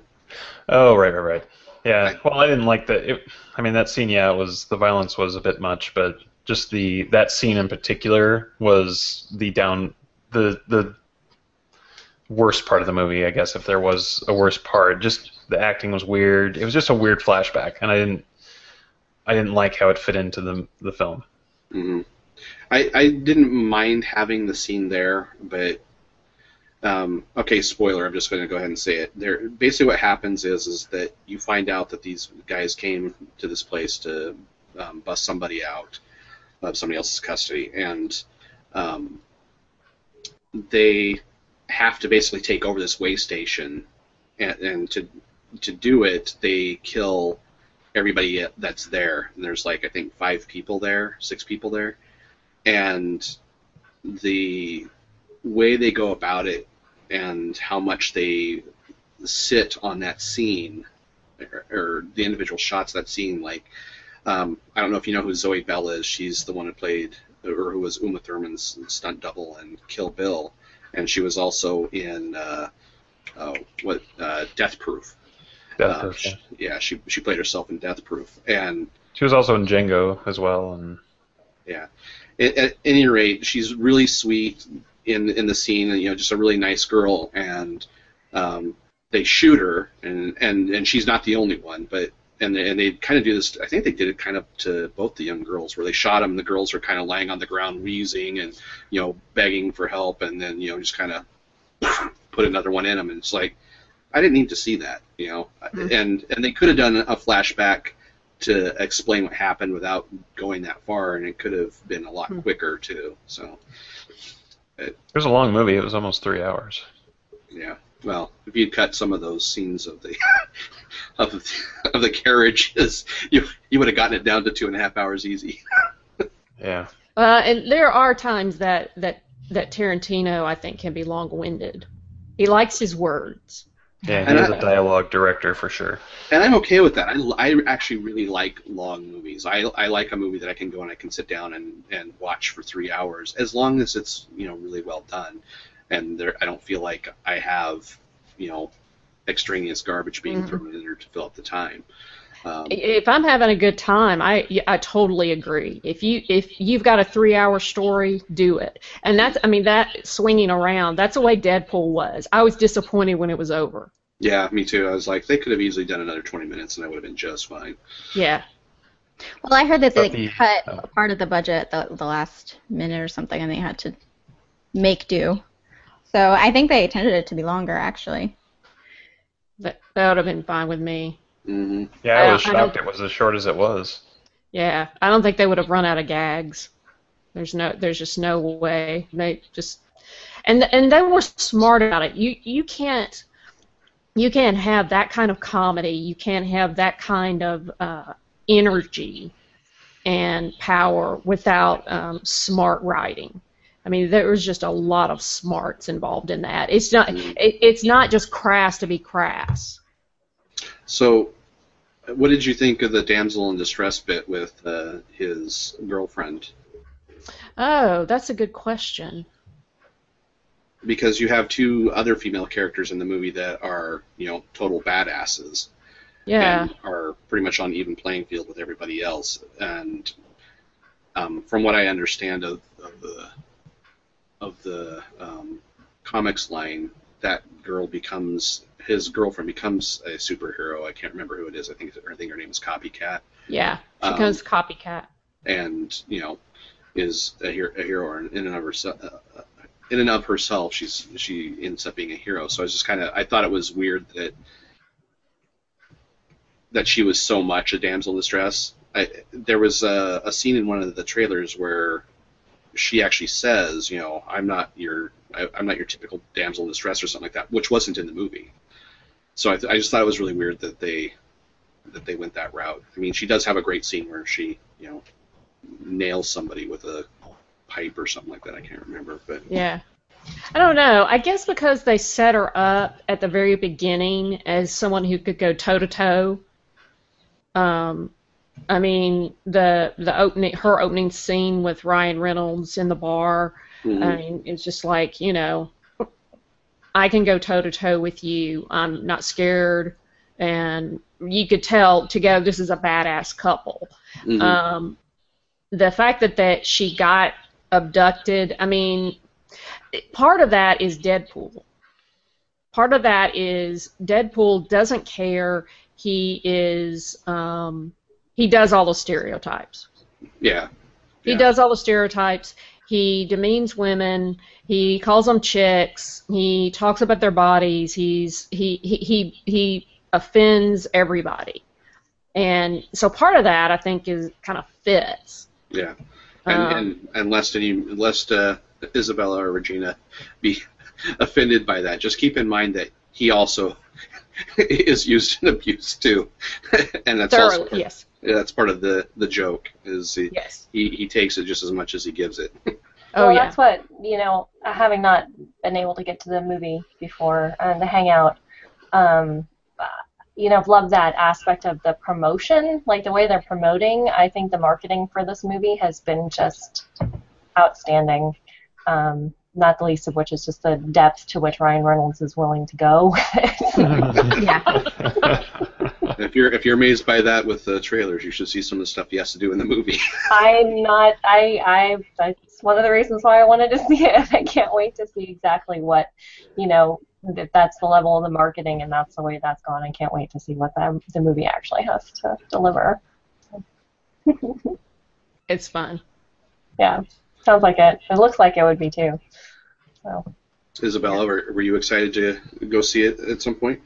oh right, right, right. Yeah. Right. Well, I didn't like that. It, I mean, that scene. Yeah, it was the violence was a bit much, but just the that scene in particular was the down the the worst part of the movie. I guess if there was a worst part, just the acting was weird. It was just a weird flashback, and I didn't I didn't like how it fit into the the film. hmm I, I didn't mind having the scene there, but um, okay, spoiler. I'm just going to go ahead and say it. There, basically, what happens is is that you find out that these guys came to this place to um, bust somebody out of somebody else's custody, and um, they have to basically take over this way station, and, and to to do it, they kill everybody that's there. And there's like I think five people there, six people there, and the way they go about it and how much they sit on that scene or, or the individual shots that scene like um, I don't know if you know who Zoe Bell is. She's the one who played or who was Uma Thurman's stunt double in Kill Bill, and she was also in uh, oh, what uh, Death Proof. Death Uh, Proof, she- yeah. yeah, she she played herself in Death Proof, and She was also in Django as well, and yeah. at, at any rate, she's really sweet in in the scene, and you know, just a really nice girl. And um, they shoot her, and, and and she's not the only one, but and they, and they kind of do this. I think they did it kind of to both the young girls, where they shot them. The girls are kind of lying on the ground, wheezing and you know, begging for help, and then you know, just kind of put another one in them. And it's like, I didn't need to see that, you know. Mhm. And and they could have done a flashback to explain what happened without going that far, and it could have been a lot Hmm. quicker too. So it was a long movie. It was almost three hours. yeah, well, if you'd cut some of those scenes of the of the, of the carriages, you you would have gotten it down to two and a half hours easy. Yeah. Uh, and there are times that that that Tarantino I think can be long-winded. He likes his words. Yeah, he's he is I- a dialogue director for sure. And I'm okay with that. I, I actually really like long movies. I, I like a movie that I can go and I can sit down and, and watch for three hours, as long as it's you know really well done, and there I don't feel like I have you know extraneous garbage being Mhm. thrown in there to fill up the time. Um, If I'm having a good time, I I totally agree. If you if you've got a three hour story, do it. And that's I mean that swinging around. That's the way Deadpool was. I was disappointed when it was over. yeah, me too. I was like, they could have easily done another 20 minutes, and I would have been just fine. Yeah. Well, I heard that they the- cut oh. a part of the budget the, the last minute or something, and they had to make do. So I think they intended it to be longer, actually. That that would have been fine with me. hmm Yeah, I I was don't- I shocked it was as short as it was. Yeah. I don't think they would have run out of gags. There's no, there's just no way. They just, and and they were smart about it. You you can't, you can't have that kind of comedy. You can't have that kind of uh, energy and power without um, smart writing. I mean, there was just a lot of smarts involved in that. It's not, Mm. it, it's not just crass to be crass. So, what did you think of the damsel in distress bit with uh, his girlfriend? Oh, that's a good question. Because you have two other female characters in the movie that are, you know, total badasses. Yeah. and are pretty much on even playing field with everybody else. And um, from what I understand of, of the of the um, comics line, that girl becomes his girlfriend becomes a superhero. I can't remember who it is. I think I think her name is Copycat, Yeah. She Um, becomes copycat. and you know is a, hero, a hero in and of herself. Uh, in and of herself, she's she ends up being a hero. So I was just kind of I thought it was weird that that she was so much a damsel in distress. I, there was a, a scene in one of the trailers where she actually says, you know, I'm not your I, I'm not your typical damsel in distress or something like that, which wasn't in the movie. So I, th- I just thought it was really weird that they that they went that route. I mean, she does have a great scene where she, you know, nails somebody with a pipe or something like that. I can't remember, but Yeah. I don't know. I guess because they set her up at the very beginning as someone who could go toe to toe. Um, I mean the the opening her opening scene with Ryan Reynolds in the bar. mhm. I mean it's just like you know, I can go toe to toe with you. I'm not scared, and you could tell together this is a badass couple. Mhm. Um, the fact that, that she got abducted, I mean, part of that is Deadpool. Part of that is Deadpool doesn't care. He is, um, he does all the stereotypes. yeah, He Yeah. does all the stereotypes. He demeans women. He calls them chicks. He talks about their bodies. He's he he he, he offends everybody. And so part of that I think is kind of fits. yeah. And, Um, and, and lest any lest uh, Isabella or Regina be offended by that, just keep in mind that he also is used and abused too, and that's also yes, that's part of the the joke is he, yes. he he takes it just as much as he gives it. Oh well, yeah. that's what you know. Having not been able to get to the movie before and the hangout, um, uh, you know, I've loved that aspect of the promotion, like the way they're promoting. I think the marketing for this movie has been just outstanding. Um, not the least of which is just the depth to which Ryan Reynolds is willing to go. Yeah. if you're if you're amazed by that with the trailers, you should see some of the stuff he has to do in the movie. I'm not. I. I. That's one of the reasons why I wanted to see it. I can't wait to see exactly what, you know, if that's the level of the marketing and that's the way that's gone. I can't wait to see what the the movie actually has to deliver. It's fun. Yeah, sounds like it. It looks like it would be too. So Isabella, were, were you excited to go see it at some point?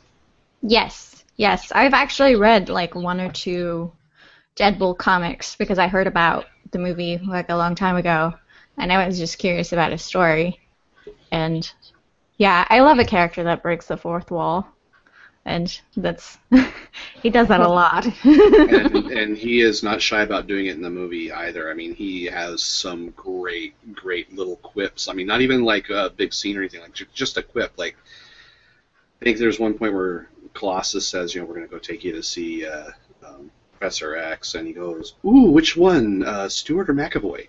Yes, yes. I've actually read like one or two Deadpool comics because I heard about the movie like a long time ago, and I was just curious about his story. And yeah, I love a character that breaks the fourth wall, and that's he does that a lot. and, and he is not shy about doing it in the movie either. I mean, he has some great, great little quips. I mean, not even like a big scene or anything, like just a quip. Like, I think there's one point where Colossus says, you know, we're going to go take you to see uh, um, Professor X, and he goes, ooh, which one, uh, Stewart or McAvoy?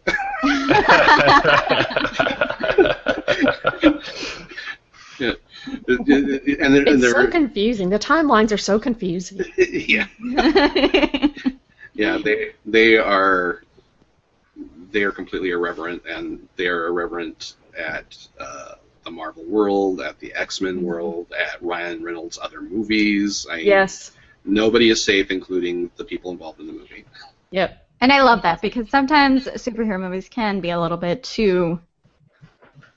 yeah. And, there, and It's there, so confusing. The timelines are so confusing. yeah. Yeah, they they are they are completely irreverent, and they are irreverent at uh, the Marvel world, at the X Men world, at Ryan Reynolds' other movies. I mean, Yes. nobody is safe, including the people involved in the movie. Yep. and I love that because sometimes superhero movies can be a little bit too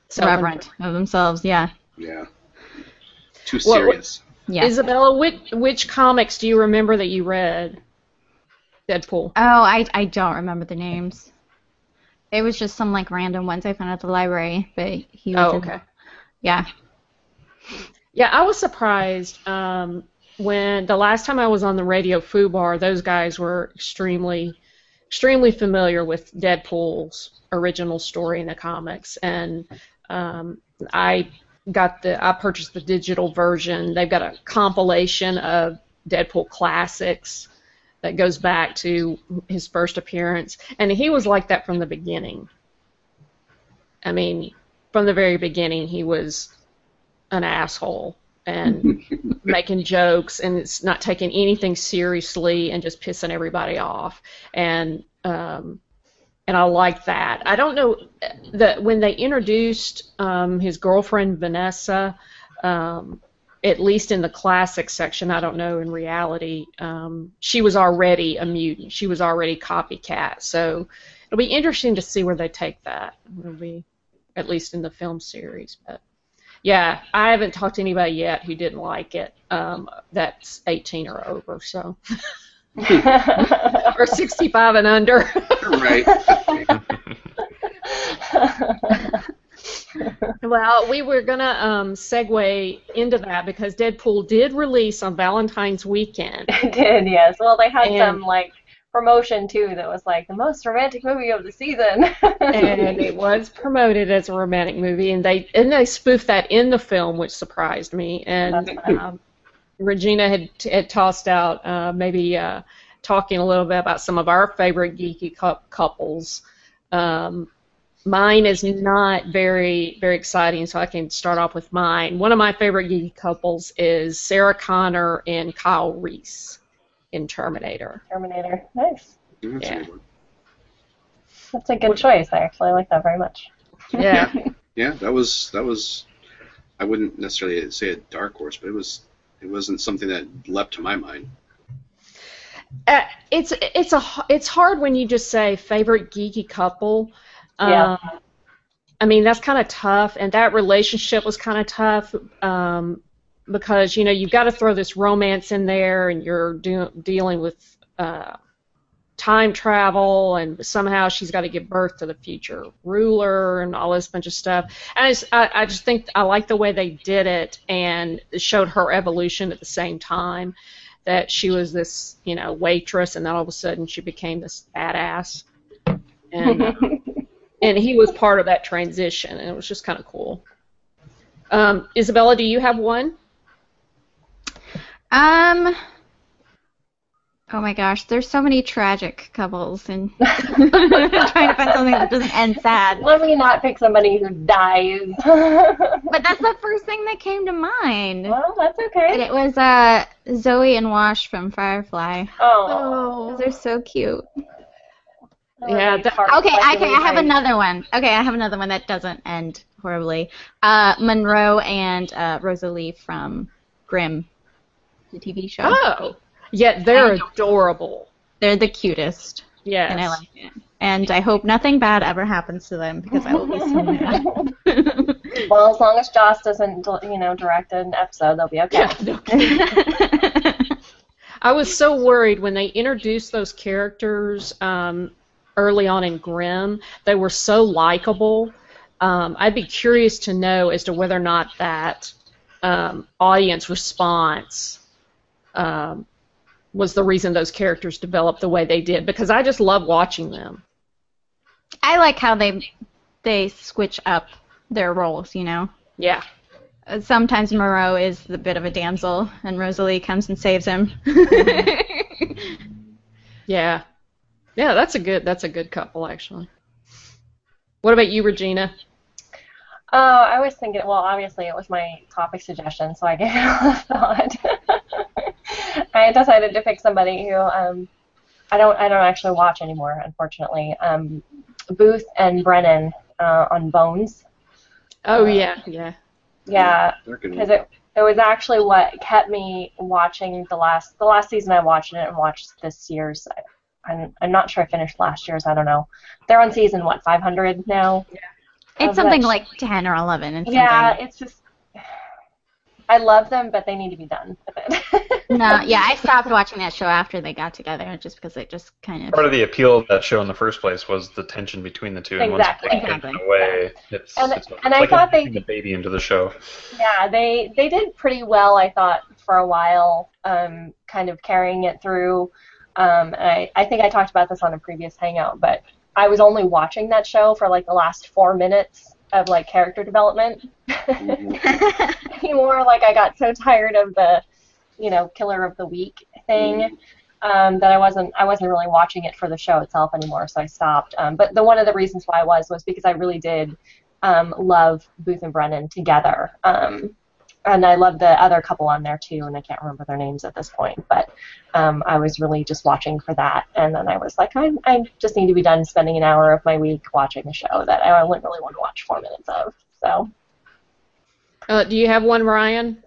So reverent of themselves. Yeah. Yeah, too Well, serious. Yeah. Isabella, which which comics do you remember that you read? Deadpool. Oh, I I don't remember the names. It was just some like random ones I found at the library, but he was. Oh, in- okay. Yeah. Yeah, I was surprised um, when the last time I was on the radio Fubar, those guys were extremely, extremely familiar with Deadpool's original story in the comics, and um, I got the I purchased the digital version. They've got a compilation of Deadpool classics that goes back to his first appearance, and he was like that from the beginning. I mean, from the very beginning, he was an asshole and making jokes and it's not taking anything seriously and just pissing everybody off and um, and I like that. I don't know that when they introduced um, his girlfriend Vanessa, um, at least in the classic section, I don't know in reality, um, she was already a mutant. She was already copycat. So it'll be interesting to see where they take that. It'll be at least in the film series, but. Yeah, I haven't talked to anybody yet who didn't like it. Um, that's 18 or over, so or 65 and under. right. well, we were gonna um, segue into that because Deadpool did release on Valentine's weekend. It did, yes. Well, they had And- some like promotion too that was like the most romantic movie of the season. and it was promoted as a romantic movie, and they and they spoofed that in the film, which surprised me. And um, Regina had, had tossed out uh, maybe uh, talking a little bit about some of our favorite geeky cou- couples. Um, mine is not very very exciting, so I can start off with mine. One of my favorite geeky couples is Sarah Connor and Kyle Reese in Terminator. Terminator. Nice. That's a Yeah. good. That's a good choice. I actually like that very much. Yeah. Yeah, that was that was. I wouldn't necessarily say a dark horse, but it was. It wasn't something that leapt to my mind. Uh, it's it's a it's hard when you just say favorite geeky couple. Yeah. Um, I mean that's kind of tough, and that relationship was kind of tough um, because you know you've got to throw this romance in there, and you're do- dealing with uh, time travel, and somehow she's got to give birth to the future ruler, and all this bunch of stuff. And I just, I, I just think I like the way they did it, and it showed her evolution at the same time that she was this, you know, waitress, and then all of a sudden she became this badass. And uh, and he was part of that transition, and it was just kind of cool. Um, Isabella, do you have one? Um. Oh my gosh, there's so many tragic couples, and trying to find something that doesn't end sad. Let me not pick somebody who dies. But that's the first thing that came to mind. well, that's And okay. it was uh Zoe and Wash from Firefly. Oh. They're so cute. Yeah, that- Okay, I I have another one. Okay, I have another one that doesn't end horribly. Uh, Monroe and uh, Rosalie from Grimm, the TV show. Oh, yeah, they're adorable. They're the cutest, Yes. and I like it. And I hope nothing bad ever happens to them because I will be so mad. Well, as long as Joss doesn't, you know, direct an episode, they'll be okay. Yeah, no. I was so worried when they introduced those characters um, early on in Grimm. They were so likable. Um, I'd be curious to know as to whether or not that um, audience response um, was the reason those characters developed the way they did because I just love watching them. I like how they they switch up their roles. You know. Yeah. Sometimes Monroe is the bit of a damsel, and Rosalie comes and saves him. Yeah. Yeah, that's a good that's a good couple actually. What about you, Regina? Oh, I was thinking. Well, obviously, it was my topic suggestion, so I gave it a lot of thought. I decided to pick somebody who um, I don't I don't actually watch anymore, unfortunately. Um, Booth and Brennan uh, on Bones. Oh yeah, yeah. Yeah, because it it was actually what kept me watching the last the last season I watched it and watched this year's. I'm I'm not sure I finished last year's. I don't know. They're on season what 500 now. it's something that- like ten or eleven and something. Yeah, it's just. I, I love them, but they need to be done with it. no, yeah, I stopped watching that show after they got together, just because it just kind of. Part of the appeal of that show in the first place was the tension between the two. And Exactly. once you take tension away, it's, And- it's, and I like thought they- introducing the baby into the show. Yeah, they they did pretty well, I thought, for a while, um, kind of carrying it through. Um, and I, I think I talked about this on a previous hangout, but I was only watching that show for like the last four minutes of like character development. Anymore, like I got so tired of the, you know, killer of the week thing. Um, that I wasn't I wasn't really watching it for the show itself anymore, so I stopped. Um, but the one of the reasons why I was was because I really did um, love Booth and Brennan together. Um, and I love the other couple on there too, and I can't remember their names at this point. But um, I was really just watching for that, and then I was like, I, I just need to be done spending an hour of my week watching a show that I wouldn't really want to watch four minutes of. So Uh, do you have one, Ryan?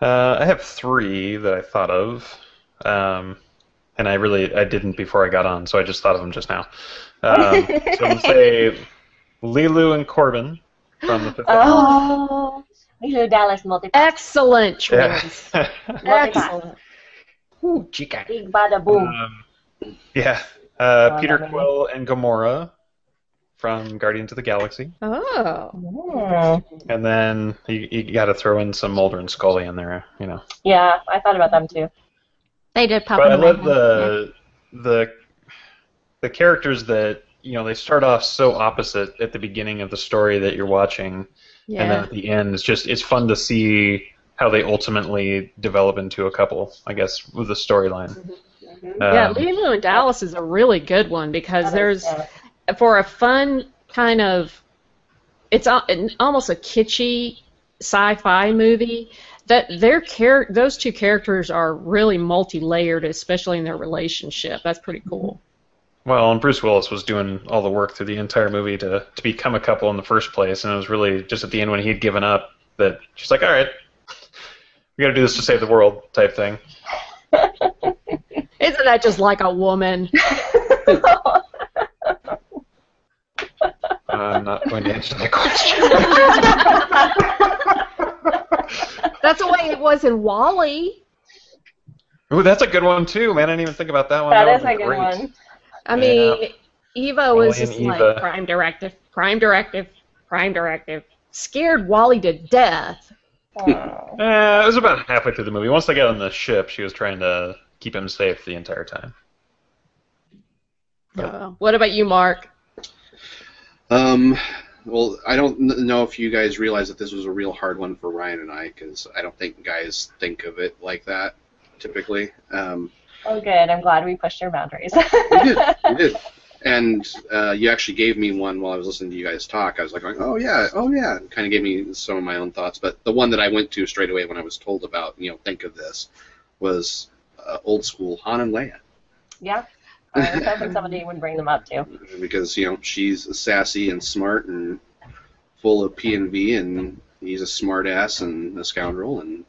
Uh, I have three that I thought of, um, and I really I didn't before I got on, so I just thought of them just now. Um, so I'm gonna say Leeloo and Korben from the Fifth oh, Leeloo Dallas multi Excellent Yeah. choice. Excellent. Ooh, chica. big bada boom. Um, yeah, uh, Oh, Peter Quill and Gamora from Guardians of the Galaxy, Oh. And then you, you got to throw in some Mulder and Scully in there, you know. Yeah, I thought about them too. they did pop But I in my love head, the the the characters that you know they start off so opposite at the beginning of the story that you're watching, and then at the end it's just it's fun to see how they ultimately develop into a couple. I guess with the storyline. Yeah, Um, Leeloo and Dallas is a really good one because there's for a fun kind of it's almost a kitschy sci-fi movie that their char- those two characters are really multi-layered especially in their relationship that's pretty cool Well, and Bruce Willis was doing all the work through the entire movie to, to become a couple in the first place, and it was really just at the end when he'd given up that she's like, all right, we got to do this to save the world type thing. isn't that just like a woman I'm not going to answer that question. that's the way it was in WALL-E Ooh, that's a good one too, man. I didn't even think about that one. that That is a good great. one. I mean eva was WALL-E just Eva. like prime directive prime directive prime directive scared WALL-E to death Oh. Eh, it was about halfway through the movie. Once they got on the ship, she was trying to keep him safe the entire time. Uh, what about you mark Um, well, I don't kn- know if you guys realize that this was a real hard one for Ryan and I, because I don't think guys think of it like that typically. Um, Oh, good. I'm glad we pushed your boundaries. we did, we did. And uh, you actually gave me one while I was listening to you guys talk. I was like, going, oh yeah, oh yeah. Kind of gave me some of my own thoughts. But the one that I went to straight away when I was told about, you know, think of this, was uh, old school Han and Leia. yeah. I was hoping somebody would bring them up too. because you know she's sassy and smart and full of P and V, and he's a smart ass and a scoundrel, and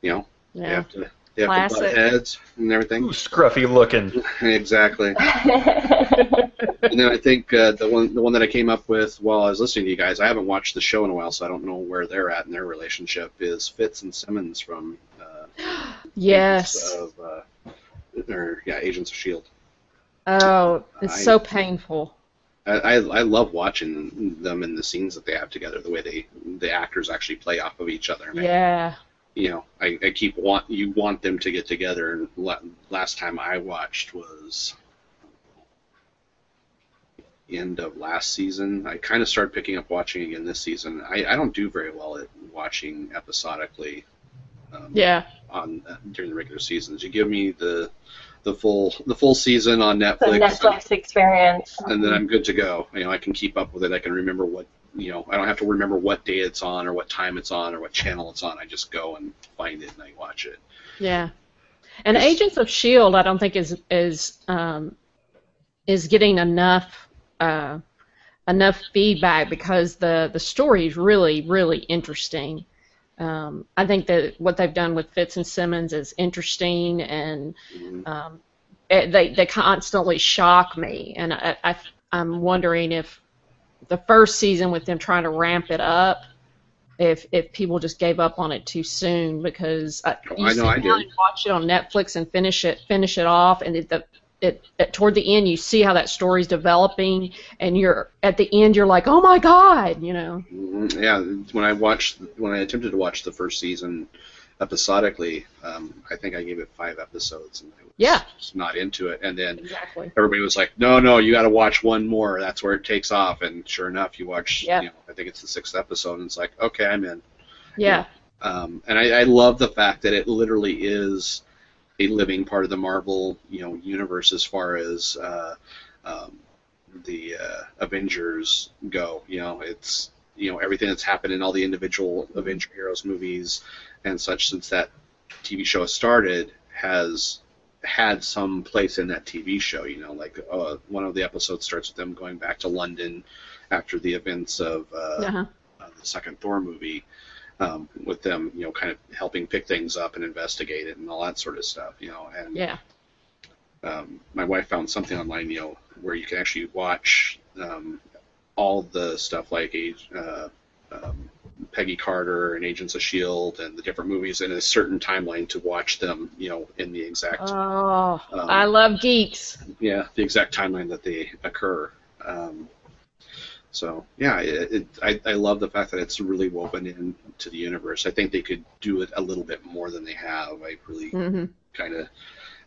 you know they yeah have to they have to butt heads and everything. Ooh, scruffy looking. exactly. And then I think uh, the one the one that I came up with while I was listening to you guys, I haven't watched the show in a while, so I don't know where they're at in their relationship. Is Fitz and Simmons from uh, yes Agents of, uh, or yeah, Agents of Shield. oh it's I- so painful I, I I love watching them in the scenes that they have together. The way they the actors actually play off of each other. And I- yeah you know, I, I keep want you want them to get together. And la- last time I watched was end of last season. I kind of started picking up watching again this season. I, I don't do very well at watching episodically. Um, yeah On uh, during the regular seasons, you give me the the full the full season on Netflix. the Netflix. Netflix experience. and then I'm good to go. You know, I can keep up with it. I can remember what you know. I don't have to remember what day it's on or what time it's on or what channel it's on. I just go and find it and I watch it. Yeah, and Agents of Shield, I don't think is is um, is getting enough uh, enough feedback because the the story is really really interesting. Um, I think that what they've done with Fitz and Simmons is interesting, and Mhm. um, it, they they constantly shock me, and I, I I'm wondering if the first season with them trying to ramp it up if if people just gave up on it too soon because uh, you I know sit I down did. and watch it on Netflix and finish it finish it off and it, the it, it toward the end you see how that story's developing and you're at the end you're like oh my god you know Mhm, Yeah, when I watched, when I attempted to watch the first season episodically, um, I think I gave it five episodes, and I was Yeah. just not into it. And then exactly everybody was like, "No, no, you got to watch one more. That's where it takes off." And sure enough, you watch. Yeah. You know, I think it's the sixth episode, and it's like, okay, I'm in. yeah Um, and I, I love the fact that it literally is a living part of the Marvel, you know, universe as far as uh, um, the uh, Avengers go. You know, it's you know everything that's happened in all the individual Avenger heroes movies and such since that TV show started has had some place in that TV show. You know, like uh, one of the episodes starts with them going back to London after the events of uh, uh-huh. uh, the second Thor movie, um, with them, you know, kind of helping pick things up and investigate it and all that sort of stuff, you know. And yeah um, my wife found something online, you know, where you can actually watch um, all the stuff like Age, uh, um, Peggy Carter and Agents of Shield and the different movies in a certain timeline to watch them, you know, in the exact oh Um, I love geeks yeah, the exact timeline that they occur. Um, so yeah, it, it, I, I love the fact that it's really woven into the universe. I think they could do it a little bit more than they have. I really hmm kind of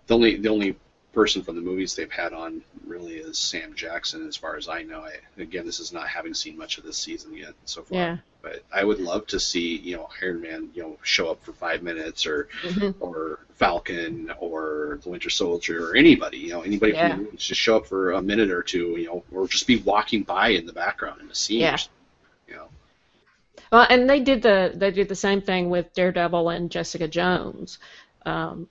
the only the only person from the movies they've had on really is Sam Jackson, as far as I know. I, again, this is not having seen much of this season yet so far. yeah But I would love to see you know Iron Man you know show up for five minutes or hmm or Falcon or the Winter Soldier or anybody, you know, anybody Yeah. from the just show up for a minute or two, you know, or just be walking by in the background in the scene. Yeah. Or something, you know. Well, and they did the they did the same thing with Daredevil and Jessica Jones. Um,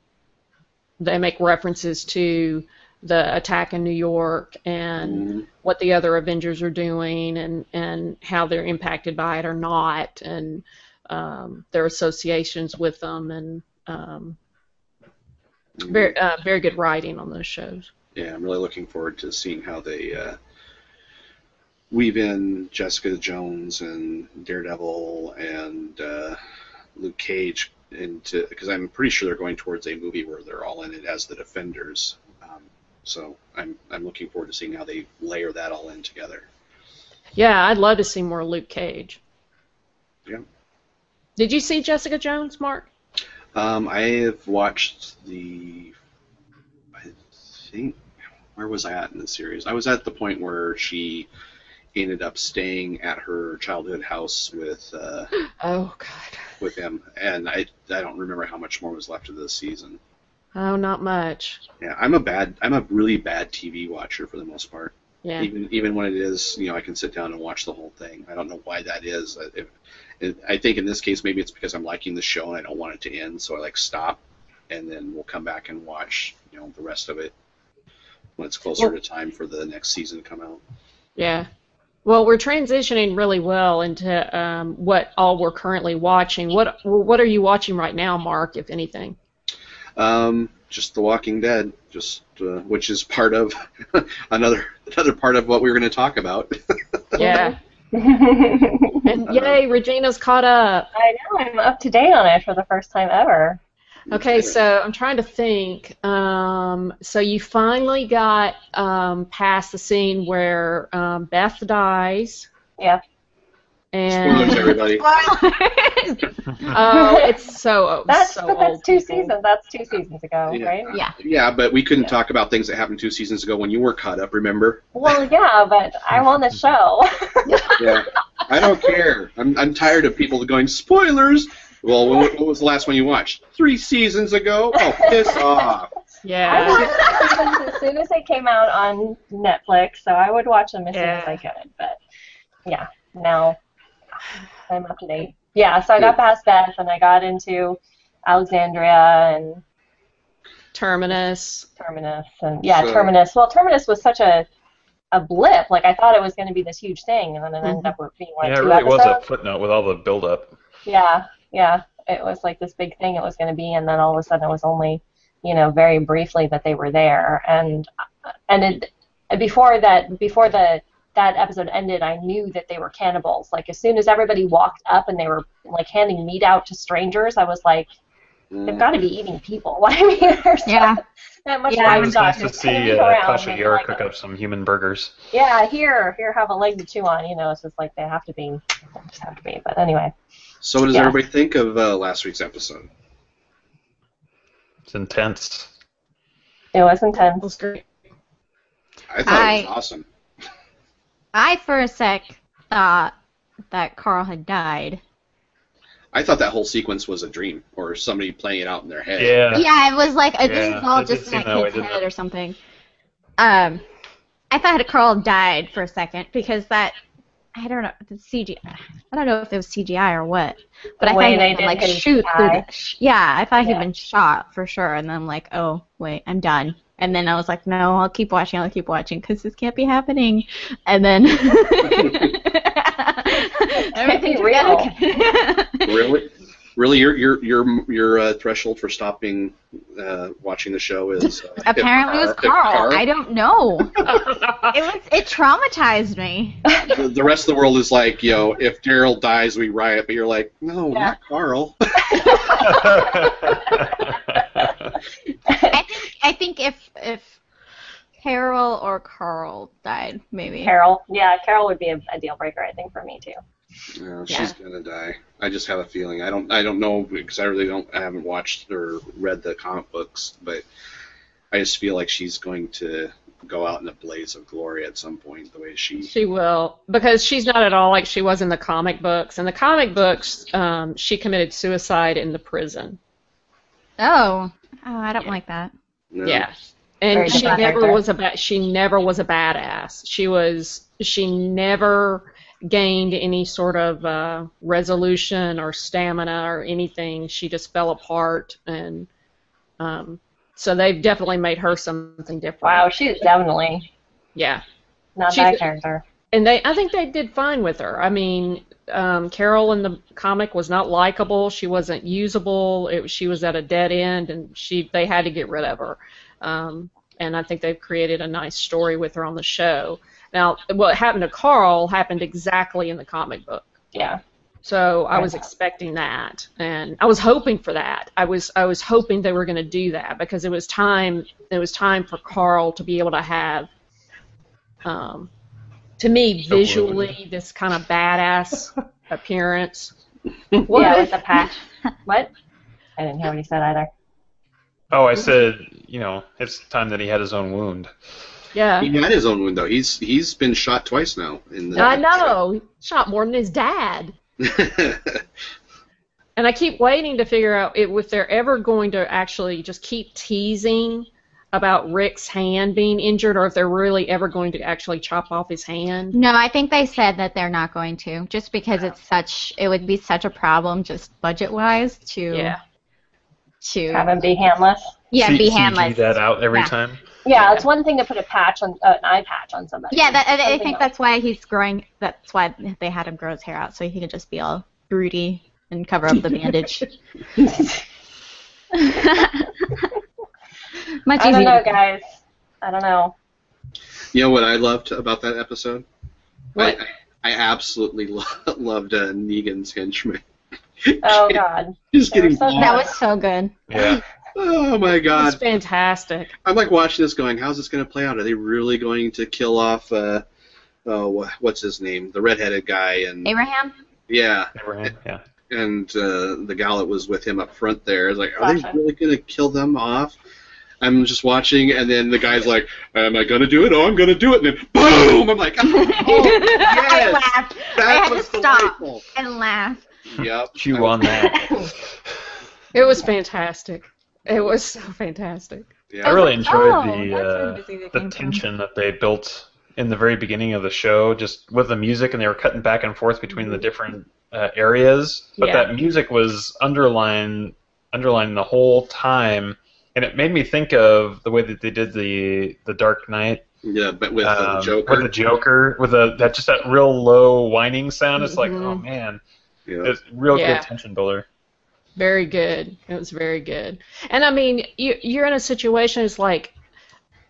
they make references to the attack in New York and Mhm. what the other Avengers are doing and and how they're impacted by it or not, and um, their associations with them, and um, very uh, very good writing on those shows. Yeah, I'm really looking forward to seeing how they uh, weave in Jessica Jones and Daredevil and uh, Luke Cage into because I'm pretty sure they're going towards a movie where they're all in it as the Defenders. So I'm I'm looking forward to seeing how they layer that all in together. Yeah, I'd love to see more Luke Cage. Yeah. Did you see Jessica Jones, Mark? Um, I have watched the. I think where was I at in the series? I was at the point where she ended up staying at her childhood house with uh, Oh God. with him, and I I don't remember how much more was left of the season. Oh, not much. Yeah, I'm a bad I'm a really bad TV watcher for the most part. Yeah. Even even when it is, you know, I can sit down and watch the whole thing. I don't know why that is. I- If, I think in this case maybe it's because I'm liking the show and I don't want it to end, so I like stop, and then we'll come back and watch, you know, the rest of it when it's closer Well- to time for the next season to come out. Yeah. Well, we're transitioning really well into um, what all we're currently watching. What what are you watching right now, Mark? If anything. Um, just The Walking Dead, just uh, which is part of another another part of what we were going to talk about. Yeah. And yay, Regina's caught up. I know I'm up to date on it for the first time ever. Okay, so I'm trying to think. Um, so you finally got um, past the scene where um, Beth dies. Yeah. Spoilers, everybody. oh, it's so That's so but that's old. two people. seasons. That's two seasons ago, Yeah. right? Yeah. Yeah, but we couldn't Yeah. talk about things that happened two seasons ago when you were caught up. Remember? Well, yeah, but I'm on the show. Yeah. I don't care. I'm I'm tired of people going spoilers. Well, what, what was the last one you watched? Three seasons ago. Oh, piss off. I Yeah. watched the seasons as soon as they came out on Netflix, so I would watch them as soon as I could. But yeah, now I'm up to date. Yeah, so I got past Beth and I got into Alexandria and Terminus. Terminus and yeah, So- Terminus. Well, Terminus was such a a blip. Like I thought it was going to be this huge thing, and then it ended Mhm. up with being like Yeah, it two really was a footnote with all the build-up. Yeah, yeah. It was like this big thing it was going to be, and then all of a sudden it was only, you know, very briefly that they were there, and and it before that, before the that episode ended, I knew that they were cannibals. Like as soon as everybody walked up and they were like handing meat out to strangers, I was like, they've got to be eating people. I mean, there's Yeah. not that much Yeah, It was livestock nice to just kind of see being uh, around. Tasha and Yar like, cook up some human burgers. Yeah, here, here, have a leg to chew on. You know, it's just like they have to be, they just have to be. But anyway, So, what does Yeah. everybody think of uh, last week's episode? It's intense. it was intense. It intense. was great. I thought it was awesome. I for a sec thought that Carl had died. I thought that whole sequence was a dream or somebody playing it out in their head. Yeah. Yeah, it was like I think Yeah, it's all just in seem that that way, head or something. Um, I thought Carl died for a second because that I don't know the CGI. I don't know if it was CGI or what, but The I way thought he would did like shoot through the. Yeah, I thought Yeah. he'd been shot for sure, and then I'm like, oh wait, I'm done. And then I was like, no, I'll keep watching. I'll keep watching because this can't be happening. And then everything real. together. Really? Really, your your your your uh, threshold for stopping uh, watching the show is uh, Apparently, it was if Carl. I don't know. it was. It traumatized me. the, the rest of the world is like, you know, if Daryl dies, we riot. But you're like, no, Yeah. not Carl. I think. If if Carol or Carl died, maybe. Carol, yeah, Carol would be a, a deal breaker, I think, for me too. No, she's gonna die. I just have a feeling. I don't. I don't know because I really don't. I haven't watched or read the comic books, but I just feel like she's going to go out in a blaze of glory at some point. The way she. She will because she's not at all like she was in the comic books. In the comic books, um, she committed suicide in the prison. Oh. Oh, I don't like that. No. Yeah, and Very she never character. was a ba- she never was a badass. She was she never gained any sort of uh, resolution or stamina or anything. She just fell apart, and um, so they've definitely made her something different. Wow, she is definitely Yeah, not She's that character. and they I think they did fine with her. I mean, um, Carol in the comic was not likable. She wasn't usable. It, she was at a dead end, and she they had to get rid of her. Um, and I think they've created a nice story with her on the show. Now, what happened to Carl happened exactly in the comic book. Yeah. So I was expecting that, and I was hoping for that. I was I was hoping they were going to do that because it was time. It was time for Carl to be able to have, um, to me So visually this kind of badass appearance. Yeah, with the patch. what? I didn't hear what he said either. oh, I said, you know, it's time that he had his own wound. Yeah, He had his own window. He's he's been shot twice now. In the I know. He shot more than his dad. And I keep waiting to figure out if, if they're ever going to actually just keep teasing about Rick's hand being injured, or if they're really ever going to actually chop off his hand. No, I think they said that they're not going to, just because it's such. It would be such a problem, just budget wise, to Yeah. to Have him be handless. yeah C- be CG handless. that out every Yeah. time. Yeah, it's one thing to put a patch on uh, an eye patch on somebody. Yeah, that, I- I think else. that's why he's growing. That's why they had him grow his hair out, so he could just be all broody and cover up the bandage. Much I don't easier. know, guys. I don't know. you know what I loved about that episode? What? I, I absolutely lo- loved uh, Negan's henchman. Oh God. Just They getting so bombed. That was so good. Yeah. Oh my God! It's god. fantastic. I'm like watching this going, how's this going to play out? Are they really going to kill off, uh, wha- what's his name? The redheaded guy and, Abraham. yeah, Abraham, yeah. and uh, the gal that was with him up front there. I was like, are they really going to kill them off? I'm just watching, and then the guy's like, am I going to do it? Oh, I'm going to do it. And then, boom! I'm like, oh, I laughed. That I had was to stop delightful. and laugh. Yep. Chew on that. It was fantastic. It was so fantastic. Yeah. I really enjoyed Oh, the uh, the music the came from. tension that they built in the very beginning of the show, just with the music, and they were cutting back and forth between the different uh, areas. But Yeah. that music was underlined, underlined the whole time, and it made me think of the way that they did the the Dark Knight Yeah, but with um, the Joker. with the Joker, with a that just that real low whining sound. It's like, Mhm. oh man, yeah. it's a real Yeah. good tension builder. Very good. It was very good. And I mean, you, you're in a situation. It's like,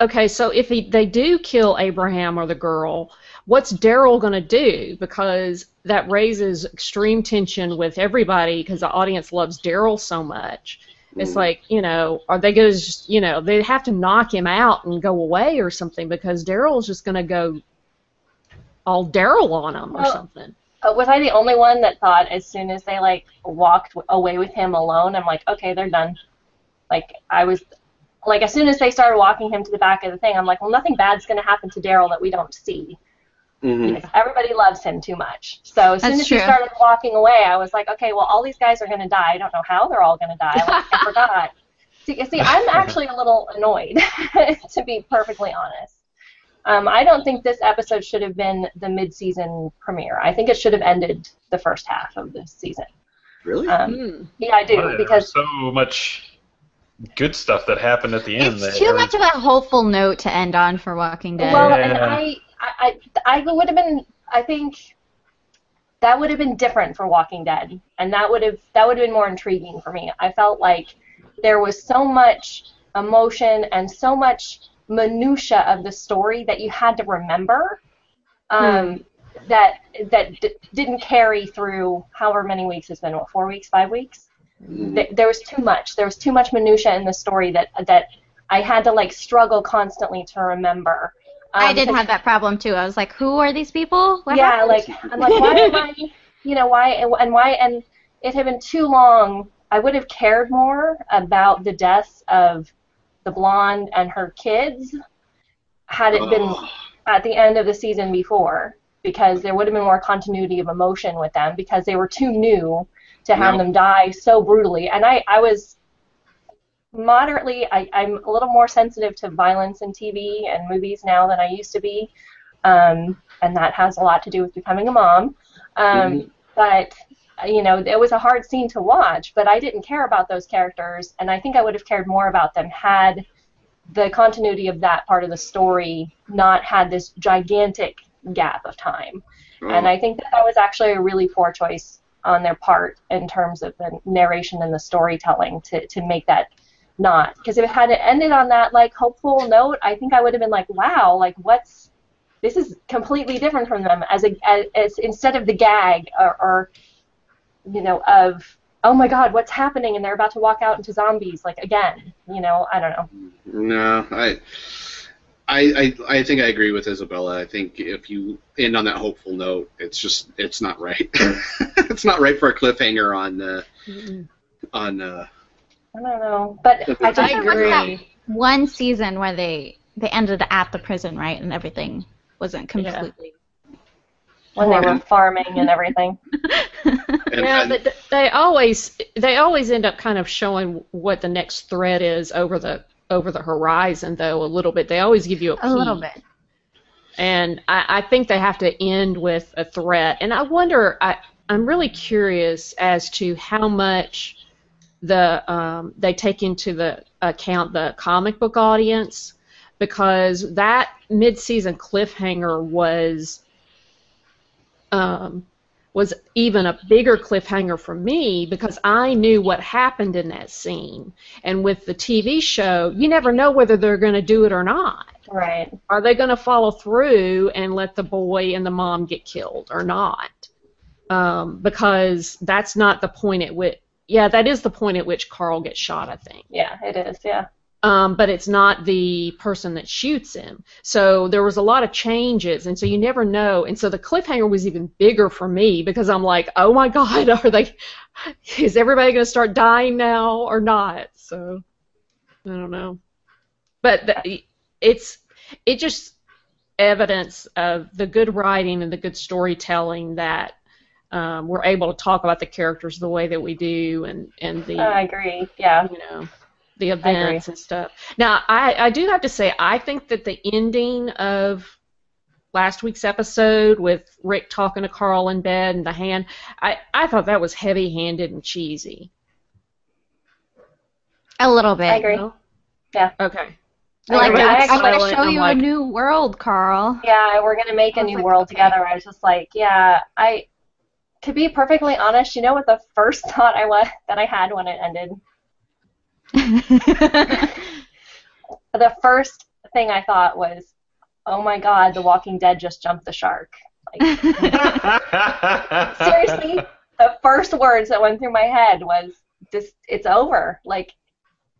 okay, so if he, they do kill Abraham or the girl, what's Daryl going to do? Because that raises extreme tension with everybody because the audience loves Daryl so much. It's Mm. like, you know, are they going to just, you know, they have to knock him out and go away or something because Daryl's just going to go all Daryl on him or Well, something. Uh, was I the only one that thought as soon as they like walked away with him alone, I'm like, okay, they're done. Like I was, like as soon as they started walking him to the back of the thing, I'm like, well, nothing bad's gonna happen to Daryl that we don't see. Mhm. Because everybody loves him too much. So as soon That's as he started walking away, I was like, okay, well, all these guys are gonna die. I don't know how they're all gonna die. Like, I forgot. See, see, I'm actually a little annoyed, to be perfectly honest. Um, I don't think this episode should have been the mid-season premiere. I think it should have ended the first half of the season. Really? Um, Hmm. yeah, I do Boy, because so much good stuff that happened at the end. It's that too much of a hopeful note to end on for Walking Dead. well, and I, I, I, I would have been. I think that would have been different for Walking Dead, and that would have that would have been more intriguing for me. I felt like there was so much emotion and so much minutia of the story that you had to remember. Um, That that d- didn't carry through however many weeks it's been. What four weeks, five weeks? Th- there was too much. There was too much minutia in the story that that I had to like struggle constantly to remember. Um, I did because- have that problem too. I was like, who are these people? What yeah, happened? like I'm like, why am I? You know, why and why? And it had been too long. I would have cared more about the deaths of the blonde and her kids had it been Oh. at the end of the season before, because there would have been more continuity of emotion with them because they were too new to have Yeah. them die so brutally. And I, I was moderately, I, I'm a little more sensitive to violence in TV and movies now than I used to be, um, and that has a lot to do with becoming a mom. Um, Mhm. But you know, it was a hard scene to watch, but I didn't care about those characters, and I think I would have cared more about them had the continuity of that part of the story not had this gigantic gap of time. And Oh. I think that that was actually a really poor choice on their part in terms of the narration and the storytelling to, to make that not. Because if it had ended on that like hopeful note, I think I would have been like, wow, like what's this is completely different from them as a as, as instead of the gag or, or you know of oh my god what's happening and they're about to walk out into zombies like again you know I don't know No, I, I, I, I think I agree with Isabella. I think if you end on that hopeful note, it's just it's not right. it's not right for a cliffhanger on uh, Mm-mm. on. Uh, I don't know but I just I There that agree. one season where they they ended at the prison, right, and everything wasn't completely. when they were farming and everything and, yeah, and- but they always they always end up kind of showing what the next threat is over the over the horizon, though a little bit. They always give you a, a little bit. and I, I think they have to end with a threat. And I wonder, I, I'm really curious as to how much the um, they take into the account the comic book audience, because that mid-season cliffhanger was um, was even a bigger cliffhanger for me because I knew what happened in that scene. And with the TV show, you never know whether they're going to do it or not right are they going to follow through and let the boy and the mom get killed or not? Um, because that's not the point at which, yeah, that is the point at which Carl gets shot, I think. yeah it is yeah Um, but it's not the person that shoots him. So there was a lot of changes, and so you never know. And so the cliffhanger was even bigger for me because I'm like, oh my God, are they? Is everybody going to start dying now or not? So I don't know. But the, it's it just evidence of the good writing and the good storytelling that um, we're able to talk about the characters the way that we do, and and the I agree yeah you know the events and stuff. Now, I, I do have to say, I think that the ending of last week's episode with Rick talking to Carl in bed and the hand, I, I thought that was heavy-handed and cheesy. A little bit. I agree No? Yeah. Okay. You're like, I I'm, going to show you like- a new world, Carl. yeah we're gonna make a new like, world okay. together I was just like yeah I to be perfectly honest you know what the first thought I was that I had when it ended the first thing I thought was, oh my god, The Walking Dead just jumped the shark. Like, seriously, the first words that went through my head was this it's over. Like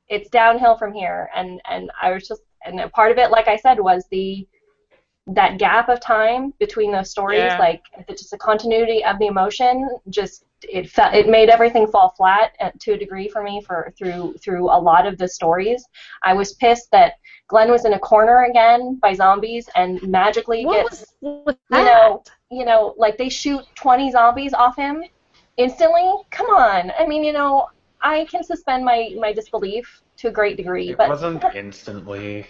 it's downhill from here and and I was just and a part of it like I said was the that gap of time between those stories Yeah. like the, just the continuity of the emotion just it felt it made everything fall flat at, to a degree for me for through through a lot of the stories. I was pissed that Glenn was in a corner again by zombies and magically What gets was with you know, you know, like they shoot 20 zombies off him instantly. Come on. I mean, you know, I can suspend my my disbelief to a great degree, It but wasn't instantly.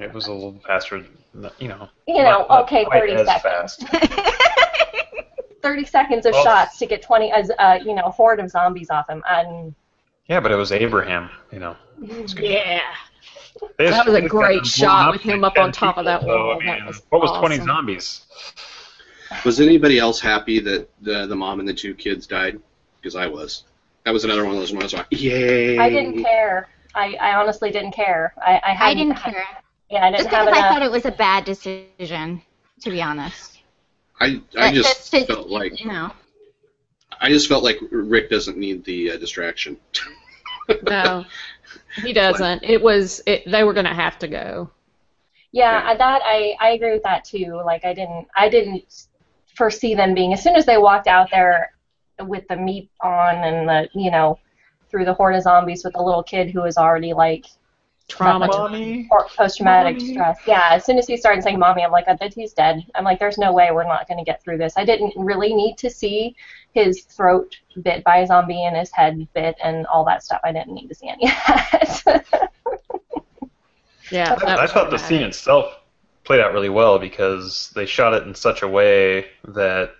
It was a little faster. You know. you know, not- not okay, quite 30 seconds. 30 seconds of Well- shots to get 20 as uh, you know, a horde of zombies off him. And Yeah, but it was Abraham. You know. Yeah. They That was a they just got great shot with him up on 10 top of that people, so, wall. I That mean, was what was 20 zombies? Was anybody else happy that the, the mom and the two kids died? Because I was. That was another one of those ones. Like, Yay! I didn't care. I, I honestly didn't care. I, I, I didn't care. Yeah, I didn't Just have because I thought it was a bad decision, to be honest. I, I That- just that's- felt like You know. I just felt like Rick doesn't need the uh, distraction. No, he doesn't. It was. It, they were going to have to go. Yeah, Yeah. I- that I, I agree with that too. Like I didn't I didn't foresee them being as soon as they walked out there with the meat on and the you know through the horde of zombies with the little kid who was already like Trauma. Mommy. post traumatic Mommy. stress. Yeah, as soon as he started saying mommy, I'm like, I bet he's dead. I'm like, there's no way we're not going to get through this. I didn't really need to see his throat bit by a zombie and his head bit and all that stuff. I didn't need to see any of that. Yeah, that I was thought the scene itself played out really well because they shot it in such a way that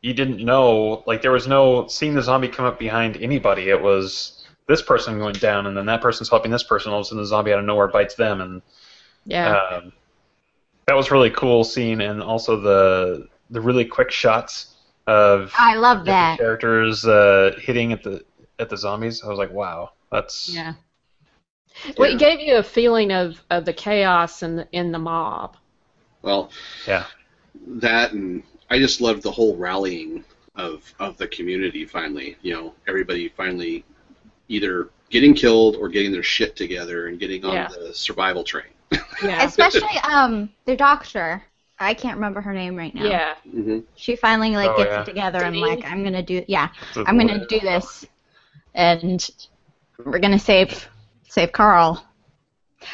you didn't know, like there was no seeing the zombie come up behind anybody. It was this person going down, and then that person's helping this person. All of a sudden, the zombie out of nowhere bites them, and Yeah. um, that was really cool scene. And also the the really quick shots of I love different that. characters uh, hitting at the at the zombies. I was like, wow, that's Yeah. Well, Yeah. it gave you a feeling of, of the chaos in the, in the mob. Well, yeah. that and I just loved the whole rallying of of the community. Finally, you know, everybody finally either getting killed or getting their shit together and getting on Yeah. the survival train. Yeah. Especially um their doctor. I can't remember her name right now. Yeah. hmm She finally like Oh, gets yeah. it together and Denise? like I'm gonna do yeah The- I'm gonna do this and we're gonna save save Carl.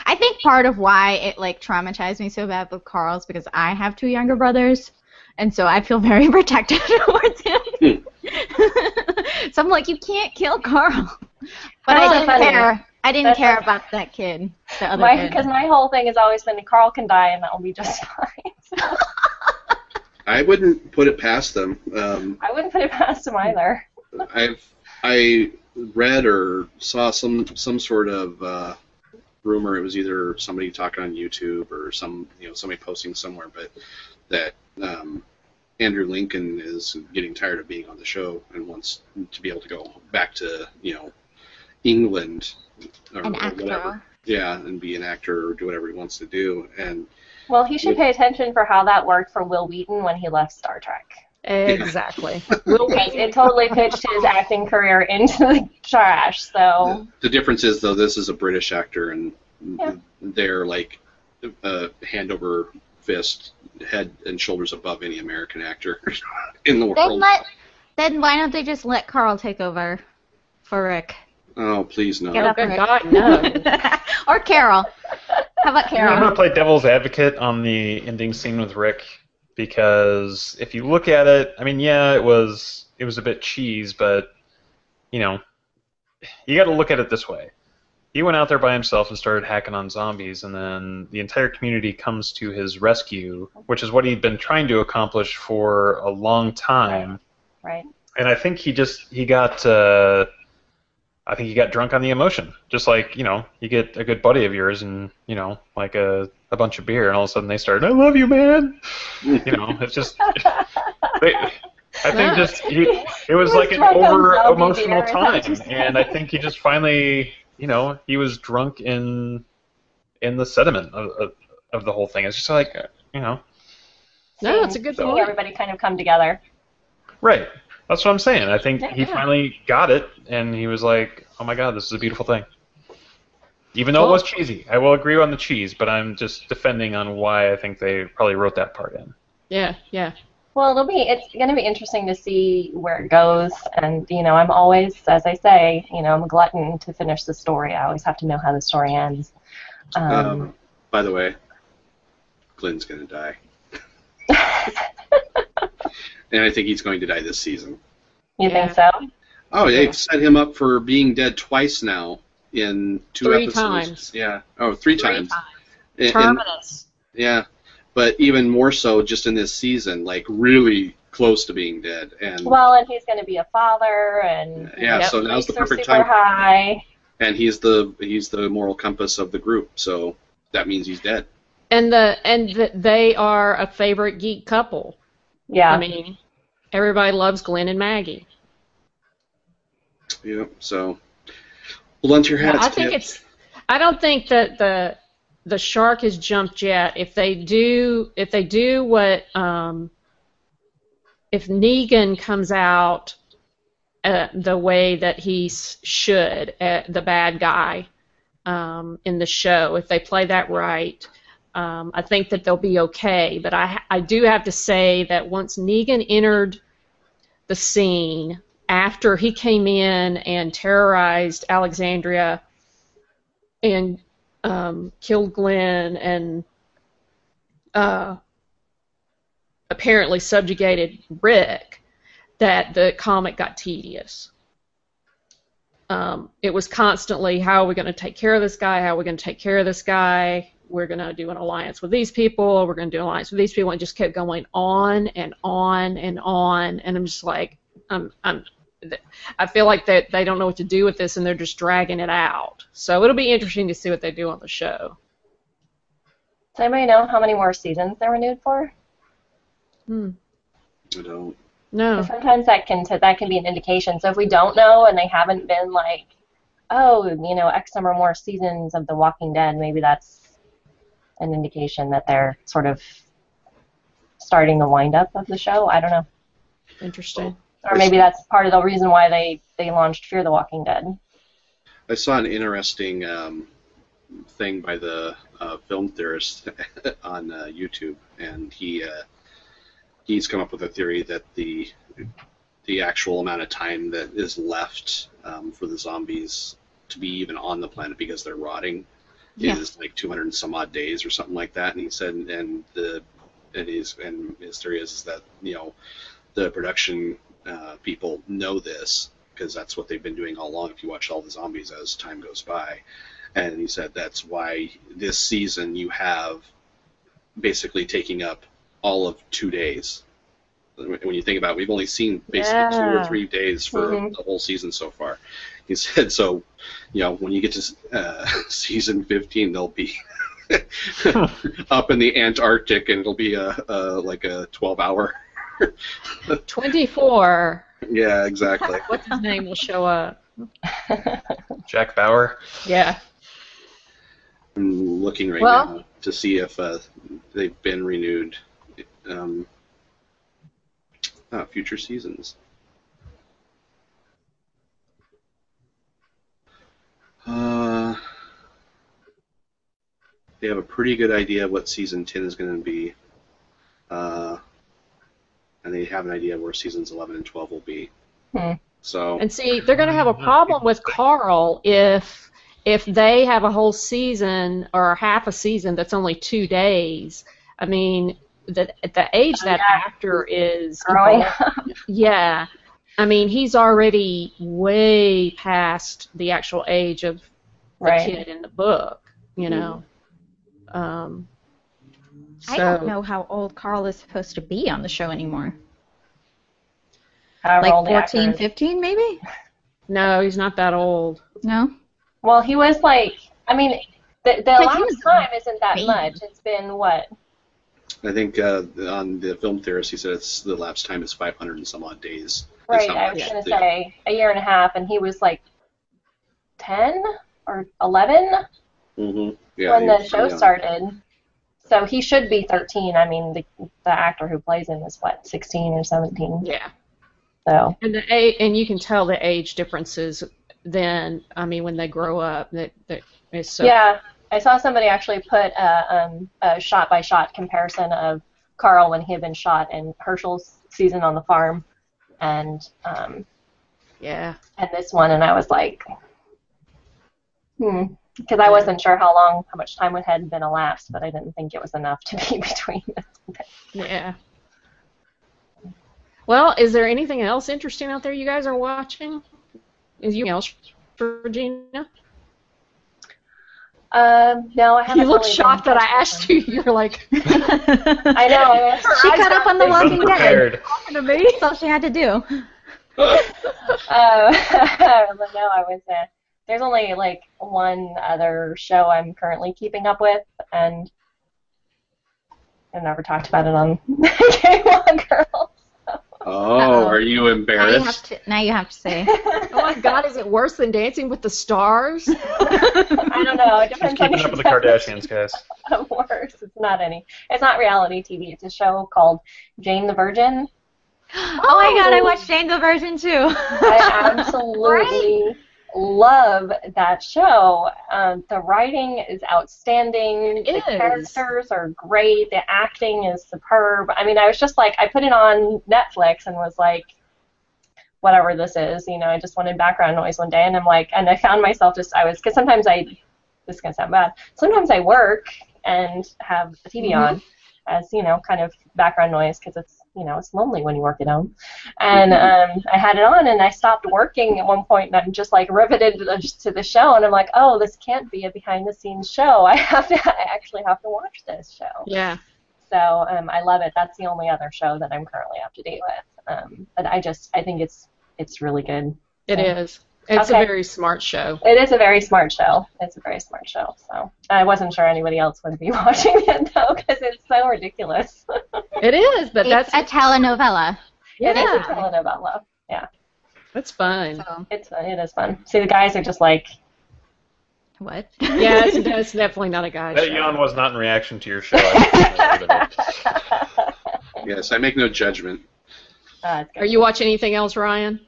I think part of why it like traumatized me so bad with Carl's because I have two younger brothers, and so I feel very protective towards him. so I'm like, you can't kill Carl. But That's I didn't funny. care. I didn't That's care so- about that kid, the other My because my whole thing has always been Carl can die and that will be just fine. I wouldn't put it past them. Um, I wouldn't put it past him either. I've I read or saw some some sort of uh, rumor. It was either somebody talking on YouTube or some you know somebody posting somewhere, but that um, Andrew Lincoln is getting tired of being on the show and wants to be able to go back to you know England or, An or whatever. Yeah, and be an actor or do whatever he wants to do. And Well, he should pay attention for how that worked for Wil Wheaton when he left Star Trek. Exactly. Will Because it totally pitched his acting career into the trash. So the difference is though this is a British actor and Yeah. they're like uh, hand over fist, head and shoulders above any American actor in the world. then world. let then why don't they just let Carl take over for Rick? oh please no. Get up, good Rick. God, no. or Carol. How about Carol? I'm going to play devil's advocate on the ending scene with Rick because if you look at it, I mean, yeah, it was it was a bit cheese, but you know, you got to look at it this way. He went out there by himself and started hacking on zombies, and then the entire community comes to his rescue, which is what he'd been trying to accomplish for a long time. right. And I think he just he got uh, I think he got drunk on the emotion. Just like, you know, you get a good buddy of yours and, you know, like a, a bunch of beer and all of a sudden they start, I love you, man. You know, it's just they, I think just he, it was was like an over emotional beer, is that time what you're saying? and I think he just finally, you know, he was drunk in in the sediment of, of, of the whole thing. It's just like uh, you know, No, it's a good seeing point. everybody kind of come together. right. That's what I'm saying. I think he Yeah. finally got it, and he was like, "Oh my god, this is a beautiful thing." Even though it was cheesy, I will agree on the cheese, but I'm just defending on why I think they probably wrote that part in. Yeah, yeah. Well, it'll be it's going to be interesting to see where it goes, and you know, I'm always, as I say, you know, I'm a glutton to finish the story. I always have to know how the story ends. Um, Um, by the way, Glenn's gonna die, and I think he's going to die this season. you yeah. think so? Oh, they've set him up for being dead twice now in two Three episodes. times. Yeah. Oh, three Three times. times. And- and- Terminus. yeah, but even more so just in this season, like really close to being dead. And Well, and he's going to be a father, and yeah, Yep. so now's the perfect super time. high. And he's the he's the moral compass of the group, so that means he's dead. And the and the, they are a favorite geek couple. Yeah. I mean, everybody loves Glenn and Maggie. Yeah. So blunt your Yeah, hats. I think kids. it's. I don't think that the the shark has jumped yet. If they do, if they do what, um, if Negan comes out uh, the way that he should, uh, the bad guy um, in the show, if they play that right, um, I think that they'll be okay. But I I do have to say that once Negan entered the scene after he came in and terrorized Alexandria and um, killed Glenn and uh, apparently subjugated Rick, that the comic got tedious. Um, it was constantly, how are we going to take care of this guy? How are we going to take care of this guy? We're going to do an alliance with these people. We're going to do an alliance with these people. And just kept going on and on and on. And I'm just like, I'm, I'm I feel like they they don't know what to do with this and they're just dragging it out. So it'll be interesting to see what they do on the show. Does anybody know how many more seasons they're renewed for? Hmm. I don't. No. 'Cause Sometimes that can t- that can be an indication. So if we don't know and they haven't been like, oh, you know, X number more seasons of The Walking Dead, maybe that's an indication that they're sort of starting the wind up of the show. I don't know. Interesting. Or maybe that's part of the reason why they, they launched Fear the Walking Dead. I saw an interesting um, thing by the uh, film theorist on uh, YouTube, and he uh, he's come up with a theory that the the actual amount of time that is left um, for the zombies to be even on the planet because they're rotting Yeah. is like 200 and some odd days or something like that. And he said, and the and his and his theory is, is that you know the production uh, people know this because that's what they've been doing all along. If you watch all the zombies as time goes by, and he said that's why this season you have basically taking up all of two days. When you think about, it, we've only seen basically two or three days for Mhm. the whole season so far. He said so. You know, when you get to uh, season 15, they'll be up in the Antarctic, and it'll be a, a like a 12-hour. 24. Yeah, exactly. What's his name will show up? Jack Bauer. Yeah. I'm looking right Well- now to see if uh, they've been renewed. Um, ah, future seasons. Uh, they have a pretty good idea of what season 10 is going to be. Uh, and they have an idea of where seasons 11 and 12 will be. Hmm. So, And see, they're going to have a problem with Carl if if they have a whole season or half a season that's only two days. I mean, the, the age Oh, that yeah. actor is Growing Yeah. I mean, he's already way past the actual age of the Right. kid in the book, you know. Um, so, I don't know how old Carl is supposed to be on the show anymore. Like old the actor 14, 15 maybe? No, he's not that old. No? Well, he was like, I mean, the, the last time isn't that baby. much. It's been what? I think uh, on the film theorist, he said it's the lapse time is 500 and some odd days. Right, I was gonna say a year and a half, and he was like ten or eleven Mhm. Yeah, when the show pretty young. started. So he should be 13. I mean, the, the actor who plays him is what, 16 or 17. Yeah. So And the a and you can tell the age differences then. I mean, when they grow up, that that is so. yeah, I saw somebody actually put a, um, a shot-by-shot comparison of Carl when he had been shot in Hershel's season on the farm, and um, Yeah. and this one, and I was like, hmm, because I wasn't sure how long, how much time had been elapsed, but I didn't think it was enough to be between. Yeah. Well, is there anything else interesting out there you guys are watching? Is you else, Regina? Um, no, I haven't. You look really shocked that I asked you. You're like, I know. She caught up on The Walking Dead. Unprepared. talking to me. That's all she had to do. Uh, but no, I was. Uh, there's only like one other show I'm currently keeping up with, and I've never talked about it on Game On Girls. Oh, Uh-oh. are you Now you have embarrassed? to. Now you have to say. Oh my God, is it worse than Dancing with the Stars? I don't know. It She's depends on keeping your up with the Kardashians, guys. Worse. It's not any. It's not reality TV. It's a show called Jane the Virgin. Oh my god, I oh. watched Jane the Virgin too. I absolutely love that show. Um, the writing is outstanding. It the is. characters are great. The acting is superb. I mean, I was just like, I put it on Netflix and was like, whatever this is, you know, I just wanted background noise one day, and I'm like, and I found myself just, I was, because sometimes I, this is gonna sound bad, sometimes I work and have the TV on as you know, kind of background noise because it's you know it's lonely when you work at home. And um, I had it on, and I stopped working at one point, and I'm just like riveted to the, to the show, and I'm like, oh, this can't be a behind-the-scenes show. I have to, I actually have to watch this show. Yeah. So um, I love it. That's the only other show that I'm currently up to date with. Um, but I just, I think it's it's really good. It Okay. is. It's Okay. a very smart show. It is a very smart show. It's a very smart show. So I wasn't sure anybody else would be watching it though, because it's so ridiculous. It is, but it's that's a telenovela. Yeah. It is a telenovela. yeah, telenovela. that's fun. So It's fun. It is fun. See, the guys are just like, what? Yeah, it's, it's definitely not a guy That show. yawn was not in reaction to your show. I just wanted to- Yes, I make no judgment. Uh. Are you watching anything else, Ryan?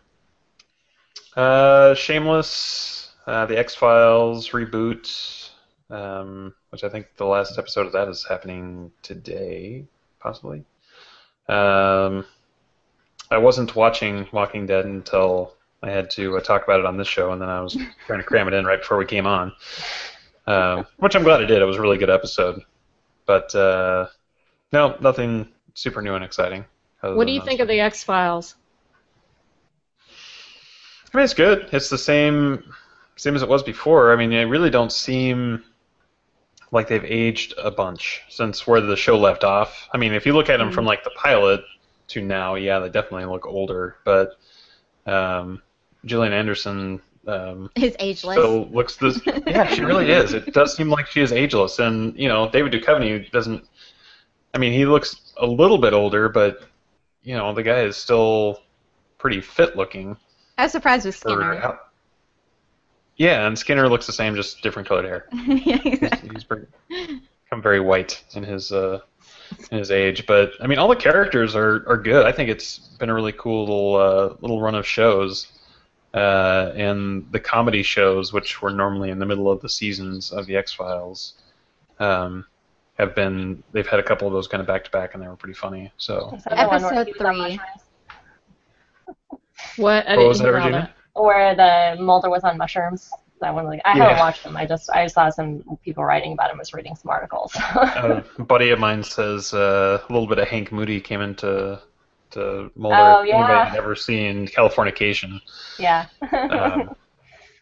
Uh, Shameless, uh, the X Files reboot, um, which I think the last episode of that is happening today, possibly. Um, I wasn't watching Walking Dead until I had to uh, talk about it on this show, and then I was trying to cram it in right before we came on. Um, which I'm glad I did. It was a really good episode. But uh, no, nothing super new and exciting. What do you think of the X Files? I mean, it's good. It's the same, same as it was before. I mean, they really don't seem like they've aged a bunch since where the show left off. I mean, if you look at them from like the pilot to now, yeah, they definitely look older. But um, Gillian Anderson um, His ageless. still looks this. Yeah, she really is. It does seem like she is ageless, and you know, David Duchovny doesn't. I mean, he looks a little bit older, but you know, the guy is still pretty fit looking. I was surprised with Skinner. out- yeah, and Skinner looks the same, just different colored hair. yeah, He's, exactly. he's pretty, become very white in his uh, in his age. But I mean, all the characters are, are good. I think it's been a really cool little uh, little run of shows. Uh, and the comedy shows, which were normally in the middle of the seasons of the X Files, um, have been they've had a couple of those kind of back to back, and they were pretty funny. So Is that the one where Episode he was on three. Mushrooms? What? I What was didn't that, hear all Regina? Where the Mulder was on mushrooms. That one, like, I Yeah. haven't watched them. I just, I saw some people writing about him. Was reading some articles. a buddy of mine says uh, a little bit of Hank Moody came into to Mulder. Oh, yeah. Anybody had ever seen Californication? yeah. Um,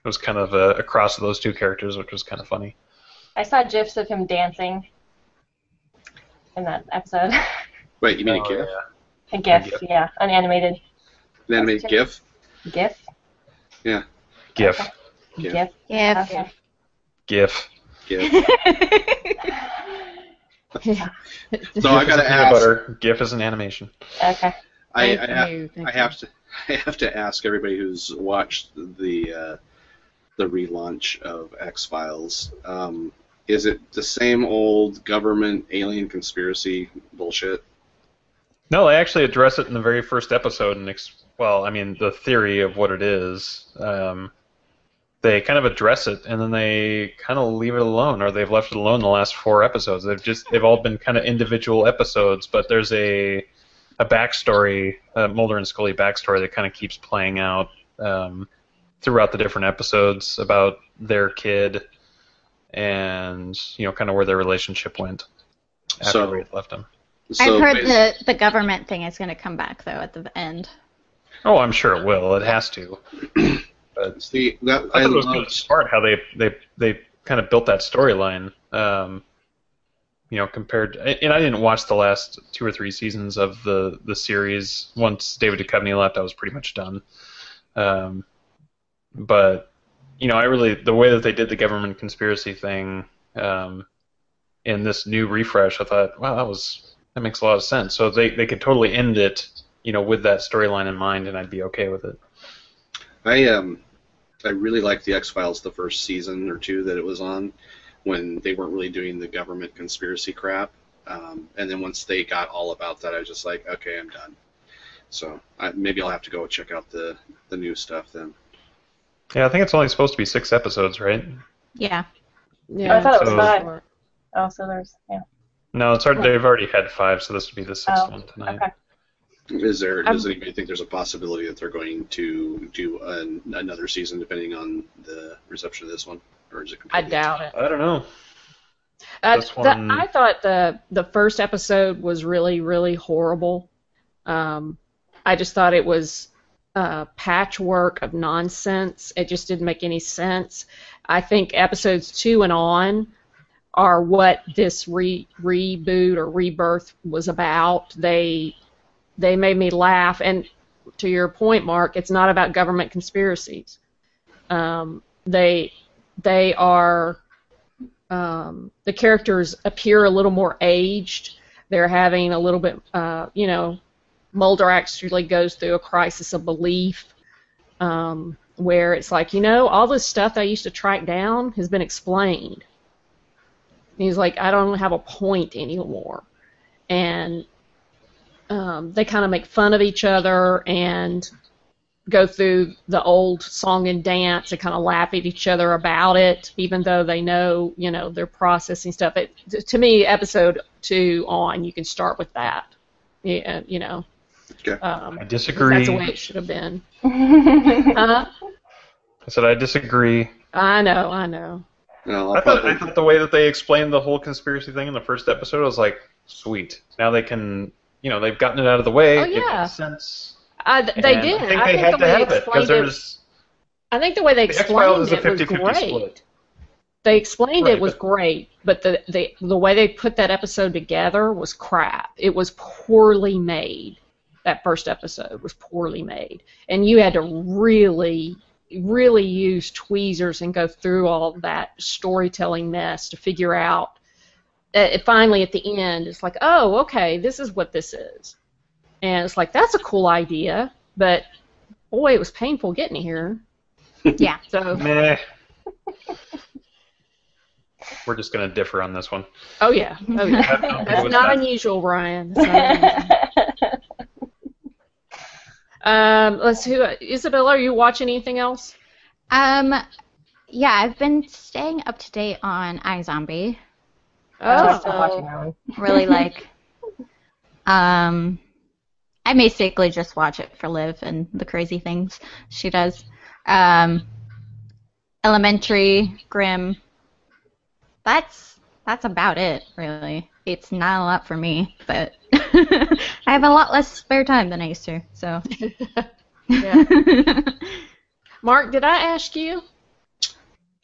it was kind of a, a cross of those two characters, which was kind of funny. I saw gifs of him dancing in that episode. Wait, you mean Oh, a GIF? a GIF, GIF. yeah, an animated An animated GIF? GIF. Yeah. GIF, GIF. GIF. Yeah. Okay. GIF. GIF. Yeah. So I gotta Peanut ask. butter. GIF is an animation. Okay. I, I, ha- I have to I have to ask everybody who's watched the uh, the relaunch of X Files. Um, is it the same old government alien conspiracy bullshit? No, they actually address it in the very first episode, and ex- well, I mean, the theory of what it is. Um, they kind of address it, and then they kind of leave it alone, or they've left it alone the last four episodes. They've just they've all been kind of individual episodes, but there's a a backstory, a Mulder and Scully backstory that kind of keeps playing out um, throughout the different episodes about their kid, and you know, kind of where their relationship went after So- we left them. So I've heard bas- the the government thing is going to come back though at the end. Oh, I'm sure it will. It has to. But See, that I I thought it was kind loved. of smart how they they they kind of built that storyline. Um, you know, compared, and I didn't watch the last two or three seasons of the the series. Once David Duchovny left, I was pretty much done. Um, but you know, I really the way that they did the government conspiracy thing um, in this new refresh, I thought, wow, that was that makes a lot of sense. So they they could totally end it, you know, with that storyline in mind, and I'd be okay with it. I um, I really liked the X Files the first season or two that it was on, when they weren't really doing the government conspiracy crap. Um, and then once they got all about that, I was just like, okay, I'm done. So I, maybe I'll have to go check out the the new stuff then. Yeah, I think it's only supposed to be six episodes, right? Yeah. Yeah, I thought it was So- five. Oh, so there's yeah. No, it's already, they've already had five, so this would be the sixth Oh, one tonight. Okay. Is there? I'm- Does anybody think there's a possibility that they're going to do an, another season, depending on the reception of this one, or is it? I doubt it. I don't know. Uh, This the- I thought the the first episode was really really horrible. Um, I just thought it was a patchwork of nonsense. It just didn't make any sense. I think episodes two and on are what this re- reboot or rebirth was about. They they made me laugh, and to your point, Mark, it's not about government conspiracies. Um, they they are um, the characters appear a little more aged. They're having a little bit, uh, you know, Mulder actually goes through a crisis of belief um, where it's like, you know, all this stuff I used to track down has been explained. He's like, I don't have a point anymore. And um, they kind of make fun of each other and go through the old song and dance and kind of laugh at each other about it, even though they know, you know, they're processing stuff. It, to me, episode two on, you can start with that. Yeah, you know. Okay. Um, I disagree. that's the way it should have been. Huh? I said I disagree. I know, I know. No, I I'll thought, I thought the way that they explained the whole conspiracy thing in the first episode, was like, sweet. Now they can, you know, they've gotten it out of the way. Oh, It yeah. makes sense. Uh, I, they And did. I think they had the to way have they it because explained it. there's. I think the way they The X-Files explained is a it was great. split. They explained Right, it was but- great, but the, the the way they put that episode together was crap. It was poorly made. That first episode was poorly made, and you had to really, really use tweezers and go through all that storytelling mess to figure out. Uh, finally, at the end, it's like, oh, okay, this is what this is, and it's like that's a cool idea, but boy, it was painful getting here. Yeah. So, Meh. We're just gonna differ on this one. oh yeah, oh yeah. Have nothing to do That's not that. unusual, Ryan. That's not unusual. Um, let's who Isabella, are you watching anything else? Um, yeah, I've been staying up to date on iZombie. Oh, still watching that. Really like. Um, I basically just watch it for Liv and the crazy things she does. Um, Elementary, Grimm. That's that's about it, really. It's not a lot for me, but I have a lot less spare time than I used to. So. Yeah. Mark, did I ask you?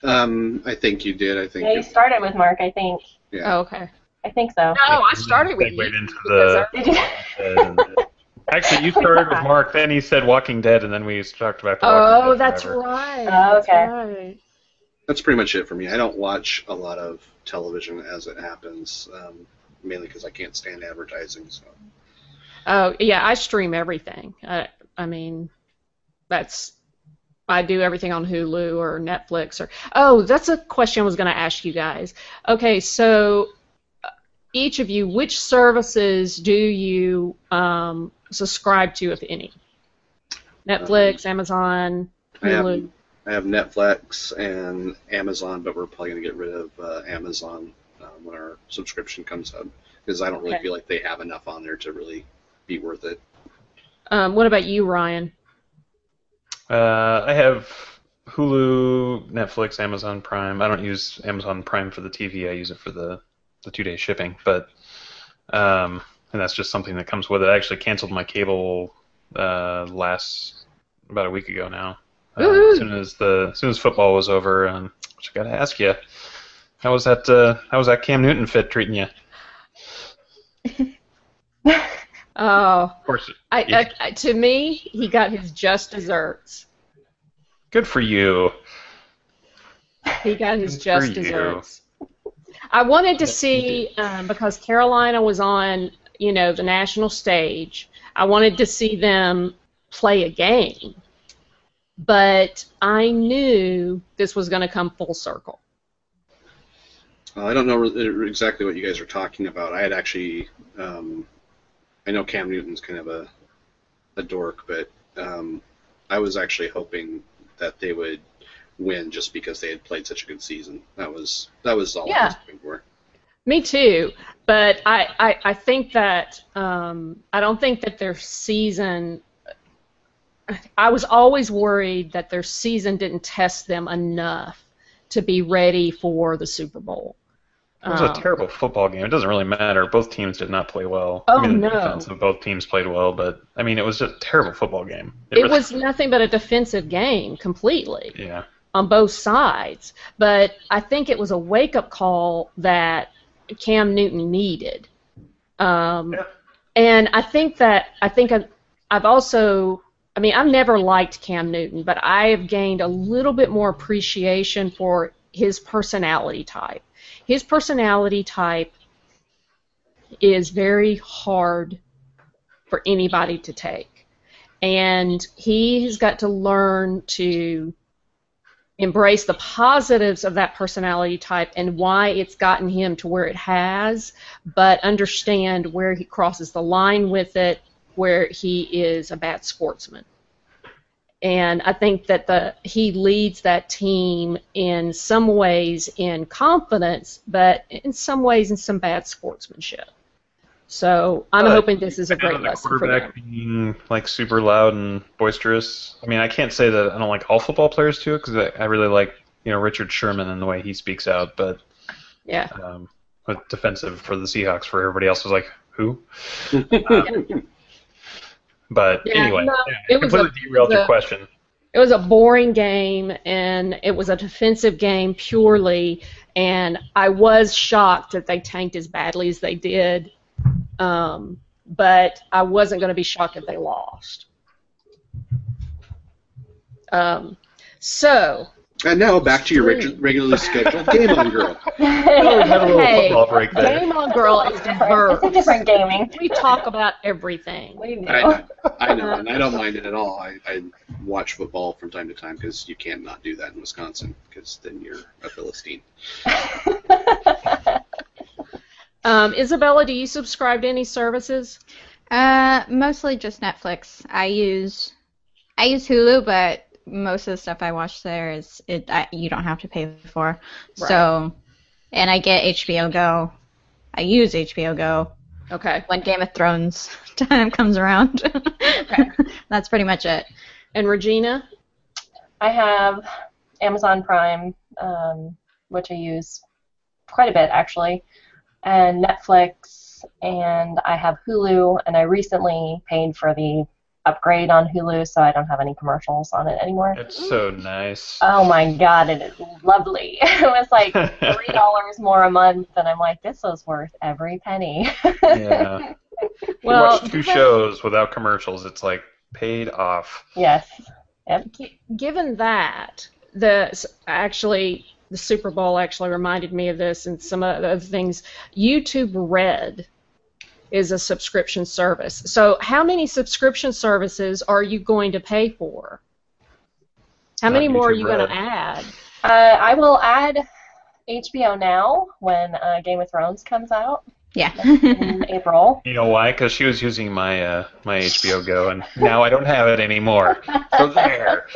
um, I think you did. I think. Yeah, you it- started with Mark, I think. Oh, okay. I think so. No, I started with you. into because the- Did Actually, you started with Mark, then he said Walking Dead, and then we talked about the Oh, Dead that's forever. right. Oh, that's okay. right. That's pretty much it for me. I don't watch a lot of television as it happens, um, mainly because I can't stand advertising. So. Oh, yeah, I stream everything. I, I mean, that's I do everything on Hulu or Netflix or oh, that's a question I was going to ask you guys. Okay, so uh, each of you, which services do you um, subscribe to, if any? Netflix, Amazon, I have, Hulu. I have Netflix and Amazon, but we're probably going to get rid of uh, Amazon um, when our subscription comes up because I don't really Okay. feel like they have enough on there to really be worth it. Um, what about you, Ryan? Uh, I have Hulu, Netflix, Amazon Prime. I don't use Amazon Prime for the TV. I use it for the the two day shipping. But um, and that's just something that comes with it. I actually canceled my cable uh, last about a week ago now. Uh, as soon as the as soon as football was over, um, which I got to ask you, how was that? Uh, how was that Cam Newton fit treating you? Oh, Of course, I, Yeah. I, I, to me, he got his just desserts. good for you. He got his Good just desserts. I wanted to see um, because Carolina was on, you know, the national stage. I wanted to see them play a game, but I knew this was going to come full circle. Uh, I don't know exactly what you guys are talking about. I had actually, um, I know Cam Newton's kind of a, a dork, but um, I was actually hoping that they would win just because they had played such a good season. That was that was all I was hoping for. Me too, but I, I, I think that um, I don't think that their season. I was always worried that their season didn't test them enough to be ready for the Super Bowl. It was Um, a terrible football game. It doesn't really matter. Both teams did not play well. Oh, I mean, no. the defense of both teams played well, but I mean, it was just a terrible football game. It really- was nothing but a defensive game completely Yeah. on both sides. But I think it was a wake up call that Cam Newton needed. Um, Yeah. And I think that I think I've, I've also. I mean, I've never liked Cam Newton, but I have gained a little bit more appreciation for his personality type. His personality type is very hard for anybody to take. And he has got to learn to embrace the positives of that personality type and why it's gotten him to where it has, but understand where he crosses the line with it, where he is a bad sportsman. And I think that the he leads that team in some ways in confidence, but in some ways in some bad sportsmanship. So I'm Uh, hoping this is a And great the lesson for them. being like super loud and boisterous. I mean, I can't say that I don't like all football players too, because I, I really like you know Richard Sherman and the way he speaks out. But Yeah. um, but defensive for the Seahawks for everybody else was like who? Um, but Yeah, anyway, no, yeah, it was completely a- derailed it was your a- question. It was a boring game, and it was a defensive game purely. And I was shocked that they tanked as badly as they did. Um, but I wasn't going to be shocked if they lost. Um, so, And now back to your reg- regularly scheduled game on, girl. Oh, we a little Hey, football break there. Game on Girl is diverse. It's a different gaming. We talk about everything. We do. I, I know, and I don't mind it at all. I, I watch football from time to time because you can't not do that in Wisconsin because then you're a Philistine. Um, Isabella, do you subscribe to any services? Uh, mostly just Netflix. I use I use Hulu, but most of the stuff I watch there is it I, you don't have to pay for. So, and I get HBO Go. I use HBO Go Okay. when Game of Thrones time comes around. Okay. That's pretty much it. And Regina? I have Amazon Prime, um, which I use quite a bit actually, and Netflix, and I have Hulu, and I recently paid for the upgrade on Hulu, so I don't have any commercials on it anymore. It's so nice. Oh my god, it is lovely. it was like three dollars more a month, and I'm like, this was worth every penny. yeah. Well, we watched two shows without commercials. It's like paid off. yes. Yep. G- given that the actually the Super Bowl actually reminded me of this and some other things. YouTube Red is a subscription service. So how many subscription services are you going to pay for? How many more are you going to add? Uh, I will add HBO Now when uh, Game of Thrones comes out Yeah. in April. You know why? Because she was using my uh, my HBO Go, and now I don't have it anymore. So there.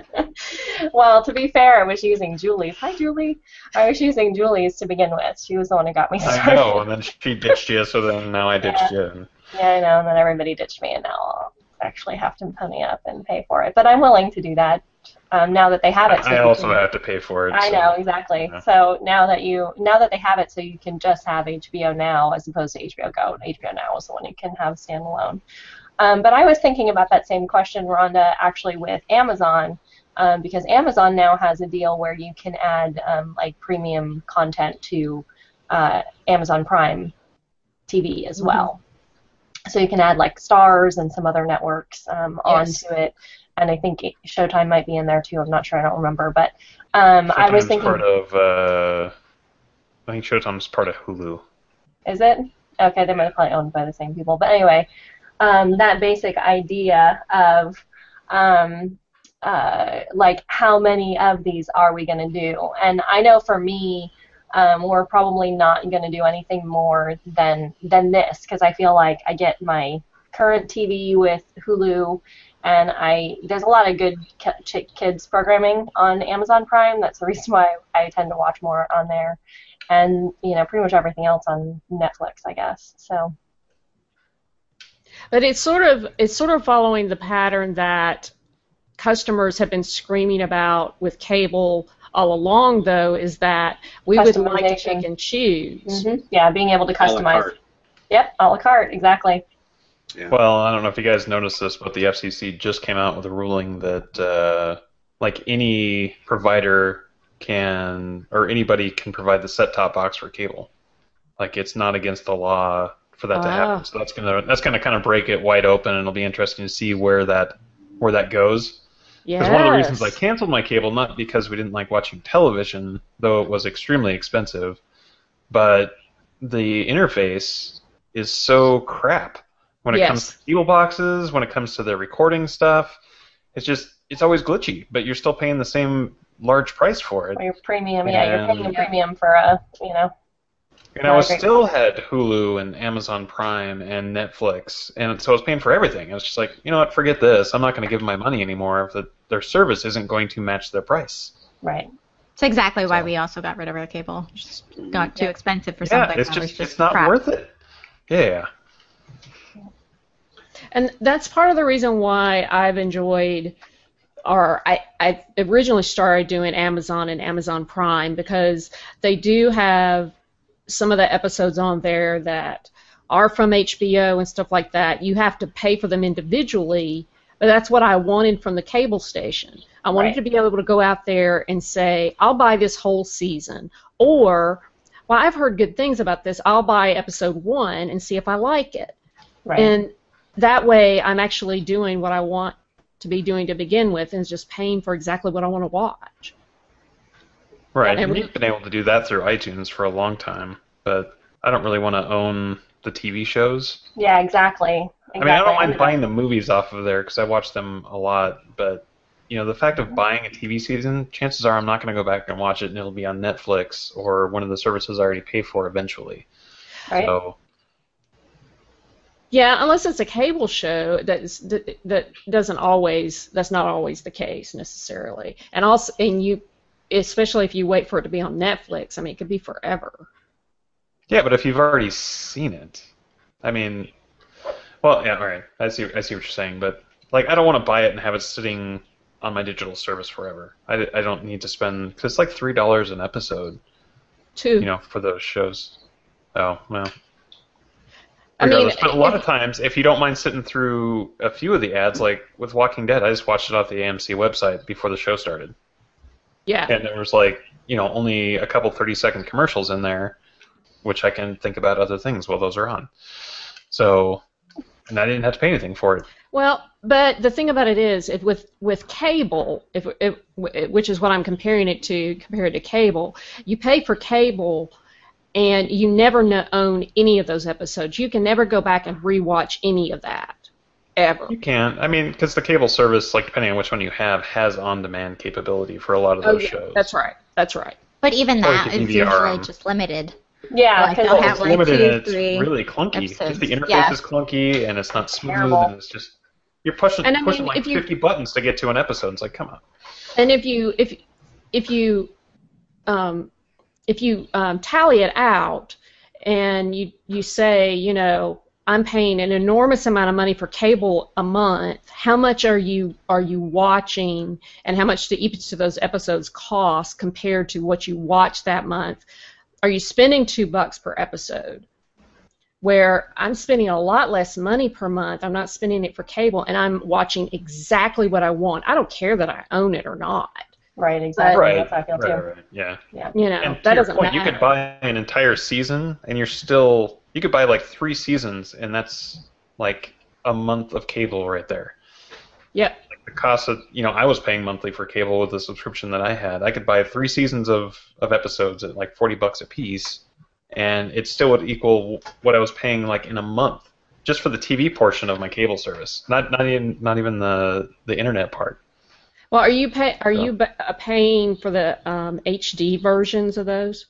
well, to be fair, I was using Julie's. Hi, Julie. I was using Julie's to begin with. She was the one who got me started. I know, and then she ditched you, so then now I ditched you. Yeah, I know, and then everybody ditched me, and now I'll actually have to pony up and pay for it. But I'm willing to do that um, now that they have it. so I also can- have to pay for it. I so- know exactly. Yeah. So now that you now that they have it, so you can just have HBO Now as opposed to HBO Go. HBO Now is the one you can have standalone. Um, but I was thinking about that same question, Rhonda, actually with Amazon, um, because Amazon now has a deal where you can add um, like premium content to uh, Amazon Prime TV as well. So you can add like Starz and some other networks um, Yes. onto it, and I think Showtime might be in there too. I'm not sure. I don't remember, but um, I was thinking, part of. Uh, I think Showtime's part of Hulu. is it? Okay, they might have probably owned by the same people. But anyway, um, that basic idea of um, uh, like how many of these are we going to do? And I know for me, um, we're probably not going to do anything more than than this because I feel like I get my current TV with Hulu, and I there's a lot of good kids programming on Amazon Prime. That's the reason why I tend to watch more on there, and you know pretty much everything else on Netflix, I guess. So But it's sort of it's sort of following the pattern that customers have been screaming about with cable all along, though, is that we would like to Customization. pick and choose. hmm yeah, being able to A la customize. carte. Yep, a la carte, exactly. Yeah. Well, I don't know if you guys noticed this, but the FCC just came out with a ruling that uh, like any provider can or anybody can provide the set-top box for cable. Like it's not against the law for that to Ah. happen. So that's gonna that's gonna kind of break it wide open, and it'll be interesting to see where that where that goes. Yes. Because one of the reasons I canceled my cable, not because we didn't like watching television, though it was extremely expensive, but the interface is so crap when it Yes. comes to cable boxes, when it comes to the recording stuff. It's just it's always glitchy, but you're still paying the same large price for it. Or your premium, yeah, you're paying a premium for a, you know. And I was still had Hulu and Amazon Prime and Netflix, and so I was paying for everything. I was just like, you know what, forget this. I'm not going to give them my money anymore if the, their service isn't going to match their price. Right. It's exactly why So- we also got rid of our cable. It just mm, got too Yeah. expensive for yeah, something. it's just, just it's not crap. worth it. Yeah. And that's part of the reason why I've enjoyed, or I, I originally started doing Amazon and Amazon Prime because they do have some of the episodes on there that are from HBO and stuff like that. You have to pay for them individually, but that's what I wanted from the cable station. I wanted Right. to be able to go out there and say, I'll buy this whole season, or well, I've heard good things about this. I'll buy episode one and see if I like it. Right. And that way, I'm actually doing what I want to be doing to begin with, and is just paying for exactly what I want to watch. Right. And And we- we've been able to do that through iTunes for a long time, but I don't really want to own the TV shows. yeah, exactly. I mean, I don't mind buying the movies off of there because I watch them a lot, but you know, the fact of mm-hmm. buying a TV season, chances are I'm not going to go back and watch it, and it'll be on Netflix or one of the services I already pay for eventually. Right. So Yeah, unless it's a cable show that is, that, that doesn't always that's not always the case necessarily. And also, and you, especially if you wait for it to be on Netflix, I mean, it could be forever. yeah, but if you've already seen it, I mean, well, yeah, all right, I see, I see what you're saying, but like, I don't want to buy it and have it sitting on my digital service forever. I, I don't need to spend because it's like three dollars an episode, Too. you know, for those shows. Oh well. I mean, but a lot if- of times, if you don't mind sitting through a few of the ads, like with Walking Dead, I just watched it off the AMC website before the show started, yeah. and there was like, you know, only a couple thirty-second commercials in there, which I can think about other things while those are on. So, and I didn't have to pay anything for it. Well, but the thing about it is, if with with cable, if, if which is what I'm comparing it to, compared to cable, you pay for cable, and you never kn- own any of those episodes. You can never go back and rewatch any of that. ever. You can't. I mean, because the cable service, like depending on which one you have, has on-demand capability for a lot of those Oh, those yeah, shows. that's right. That's right. But even Or that you is can DVR usually 'em. just limited. Yeah, Like, because they'll Well, have, it's like, limited two, and it's three really clunky. episodes. Just the interface Yeah. is clunky and it's not smooth Terrible. and it's just you're pushing And I pushing mean, like you- 50 buttons to get to an episode. It's like, come on. And if you if if you um, if you um, tally it out and you you say you know I'm paying an enormous amount of money for cable a month. How much are you are you watching, and how much do each of those episodes cost compared to what you watch that month? Are you spending two bucks per episode? Where I'm spending a lot less money per month. I'm not spending it for cable, and I'm watching exactly what I want. I don't care that I own it or not. Right, exactly. right. That's how I feel right, too. right, Yeah. Yeah. You know, and that your doesn't point, matter. you could buy an entire season and you're still you could buy like three seasons and that's like a month of cable right there. Yep. the cost of you know I was paying monthly for cable with the subscription that I had. I could buy three seasons of, of episodes at like forty bucks a piece, and it still would equal what I was paying like in a month just for the TV portion of my cable service. Not not even not even the the internet part. Well, are you pay, are you uh, paying for the um, HD versions of those?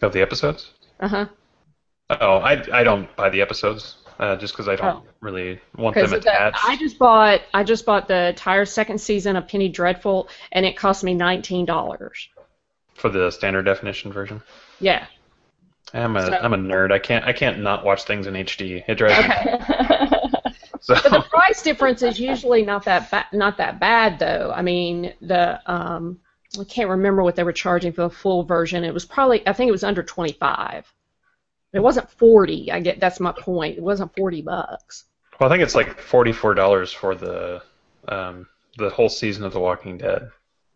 Of the episodes? Uh huh. Oh, I, I don't buy the episodes uh, just because I don't Oh. really want them attached. I just bought I just bought the entire second season of Penny Dreadful, and it cost me nineteen dollars. for the standard definition version. Yeah. I'm a So- am a nerd. I can't I can't not watch things in HD. It drives me. So But the price difference is usually not that ba- not that bad though. I mean, the um, I can't remember what they were charging for the full version. It was probably I think it was under twenty five. It wasn't forty. I get that's my point. It wasn't forty bucks. Well, I think it's like forty-four dollars for the um, the whole season of The Walking Dead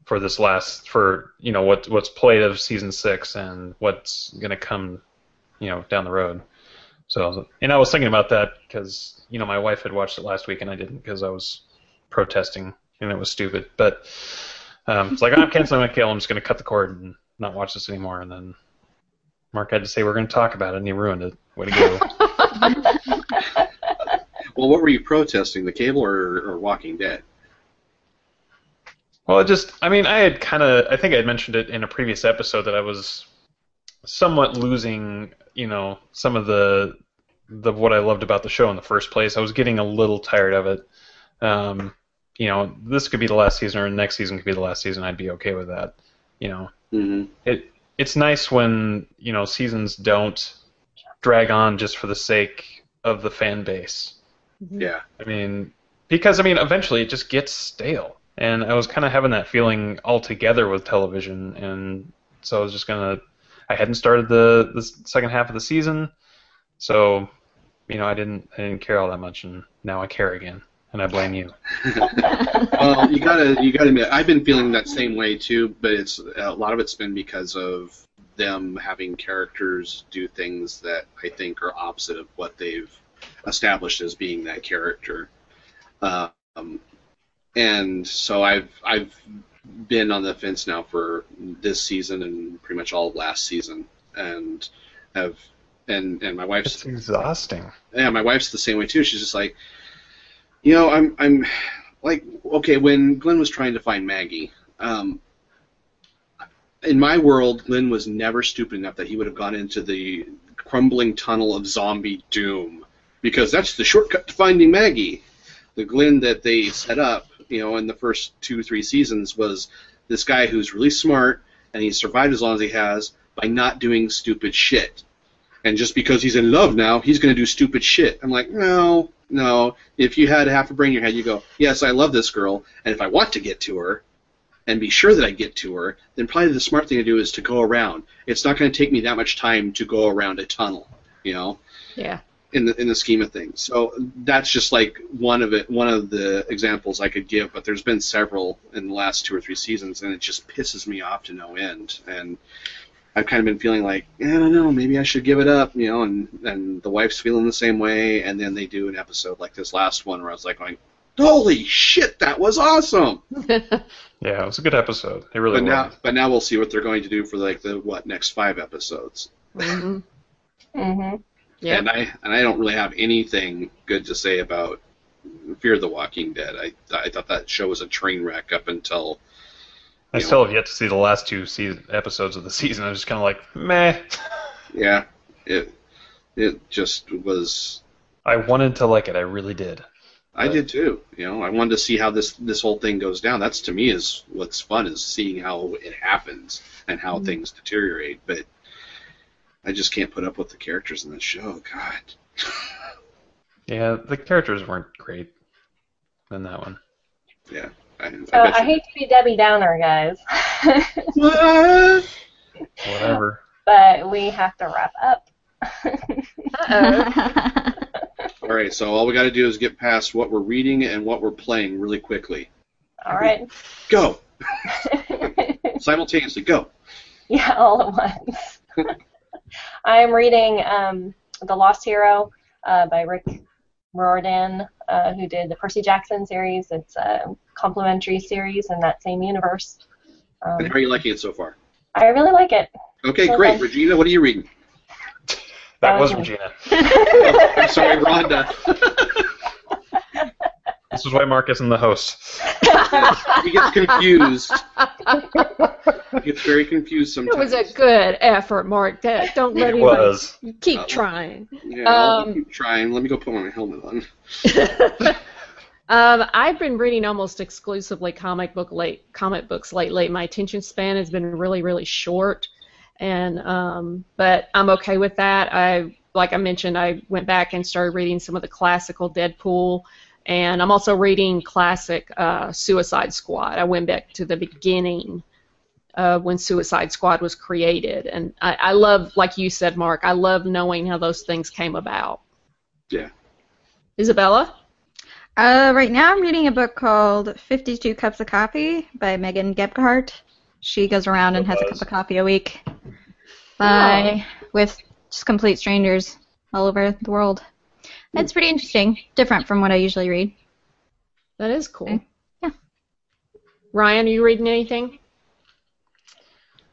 for this last for you know what what's played of season six and what's gonna come you know down the road. So and I was thinking about that because you know my wife had watched it last week and I didn't because I was protesting and it was stupid. But um, it's like I'm canceling my cable. I'm just gonna cut the cord and not watch this anymore. And then Mark had to say we're gonna talk about it and he ruined it. Way to go. Well, what were you protesting, the cable or, or Walking Dead? Well, it just, I mean, I had kind of, I think I had mentioned it in a previous episode that I was somewhat losing, you know, some of the, the what I loved about the show in the first place. I was getting a little tired of it. Um, you know, this could be the last season, or next season could be the last season. I'd be okay with that. You know, hmm it, it's nice when you know seasons don't drag on just for the sake of the fan base. Yeah. I mean, because I mean, eventually it just gets stale, and I was kind of having that feeling altogether with television, and so I was just gonna. I hadn't started the the second half of the season, so you know, I didn't I didn't care all that much, and now I care again, and I blame you. well, you gotta you gotta admit, I've been feeling that same way too, but it's a lot of it's been because of them having characters do things that I think are opposite of what they've established as being that character. Um, and so I've I've been on the fence now for this season and pretty much all of last season, and have and and my wife's It's exhausting. yeah, my wife's the same way too. She's just like, you know, I'm I'm like okay, when Glenn was trying to find Maggie, um, in my world, Glenn was never stupid enough that he would have gone into the crumbling tunnel of zombie doom because that's the shortcut to finding Maggie. The Glenn that they set up, you know, in the first two three seasons was this guy who's really smart and he survived as long as he has by not doing stupid shit and just because he's in love now, he's going to do stupid shit. I'm like, no, no. If you had half a brain in your head, you go, yes, I love this girl, and if I want to get to her, and be sure that I get to her, then probably the smart thing to do is to go around. It's not going to take me that much time to go around a tunnel, you know, Yeah. in the in the scheme of things. So that's just like one of it, one of the examples I could give. But there's been several in the last two or three seasons, and it just pisses me off to no end. And I've kind of been feeling like I don't know, maybe I should give it up, you know. And and the wife's feeling the same way. And then they do an episode like this last one where I was like going, "Holy shit, that was awesome!" Yeah, it was a good episode. It really But was. now, but now we'll see what they're going to do for like the what next five episodes. hmm hmm Yeah. And I and I don't really have anything good to say about Fear the Walking Dead. I I thought that show was a train wreck up until I still have yet to see the last two season, episodes of the season. I was just kind of like, meh. yeah, it it just was. I wanted to like it. I really did. I But- did too. You know, I wanted to see how this this whole thing goes down. That's to me is what's fun is seeing how it happens and how mm-hmm. things deteriorate. But I just can't put up with the characters in this show. God. Yeah, the characters weren't great in that one. Yeah. I, I So bet I hate to be Debbie Downer, guys, Whatever. but we have to wrap up. Uh-oh. All right, so all we got to do is get past what we're reading and what we're playing really quickly. All right. Go simultaneously. Go. yeah, all at once. I am reading um, The Lost Hero uh, by Rick Riordan, uh, who did the Percy Jackson series. It's a complementary series in that same universe. And Um, how are you liking it so far? I really like it. Okay, Okay. great. Regina, what are you reading? That was Um, Regina. Oh, I'm sorry, Rhonda. This is why Mark isn't the host. He gets confused. He gets very confused sometimes. It was a good effort, Mark. That- Don't let It him was. keep Uh, trying. Yeah, I'll Um, keep trying. Let me go put my helmet on. Um, I've been reading almost exclusively comic book late comic books lately. My attention span has been really, really short, and um, but I'm okay with that. I like I mentioned, I went back and started reading some of the classical Deadpool, and I'm also reading classic uh, Suicide Squad. I went back to the beginning. Uh, when Suicide Squad was created, and I, I love, like you said, Mark, I love knowing how those things came about. Yeah. Isabella? Uh, right now I'm reading a book called 52 Cups of Coffee by Megan Gebhardt. She goes around and has a cup of coffee a week by with just complete strangers all over the world. It's pretty interesting, different from what I usually read. That is cool. Okay. Yeah. Ryan, are you reading anything?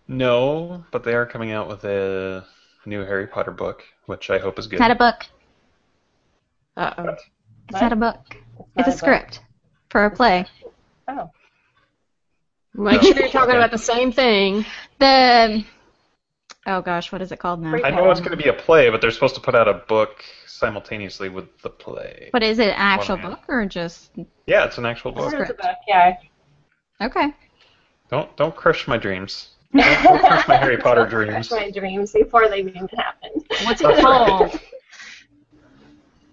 No, but they are coming out with a new Harry Potter book, which I hope is good. It's not a book. Uh oh. It's What? not a book. It's not a book. script for a play. Oh. Make sure you're talking about the same thing. The oh gosh, what is it called now? I know it's going to be a play, but they're supposed to put out a book simultaneously with the play. But is it an actual book or just Yeah, it's an actual book. heard the book, yeah. okay? Don't don't crush my dreams. Don't, don't crush my Harry Potter dreams. Crush my dreams before they even happened. What's it called?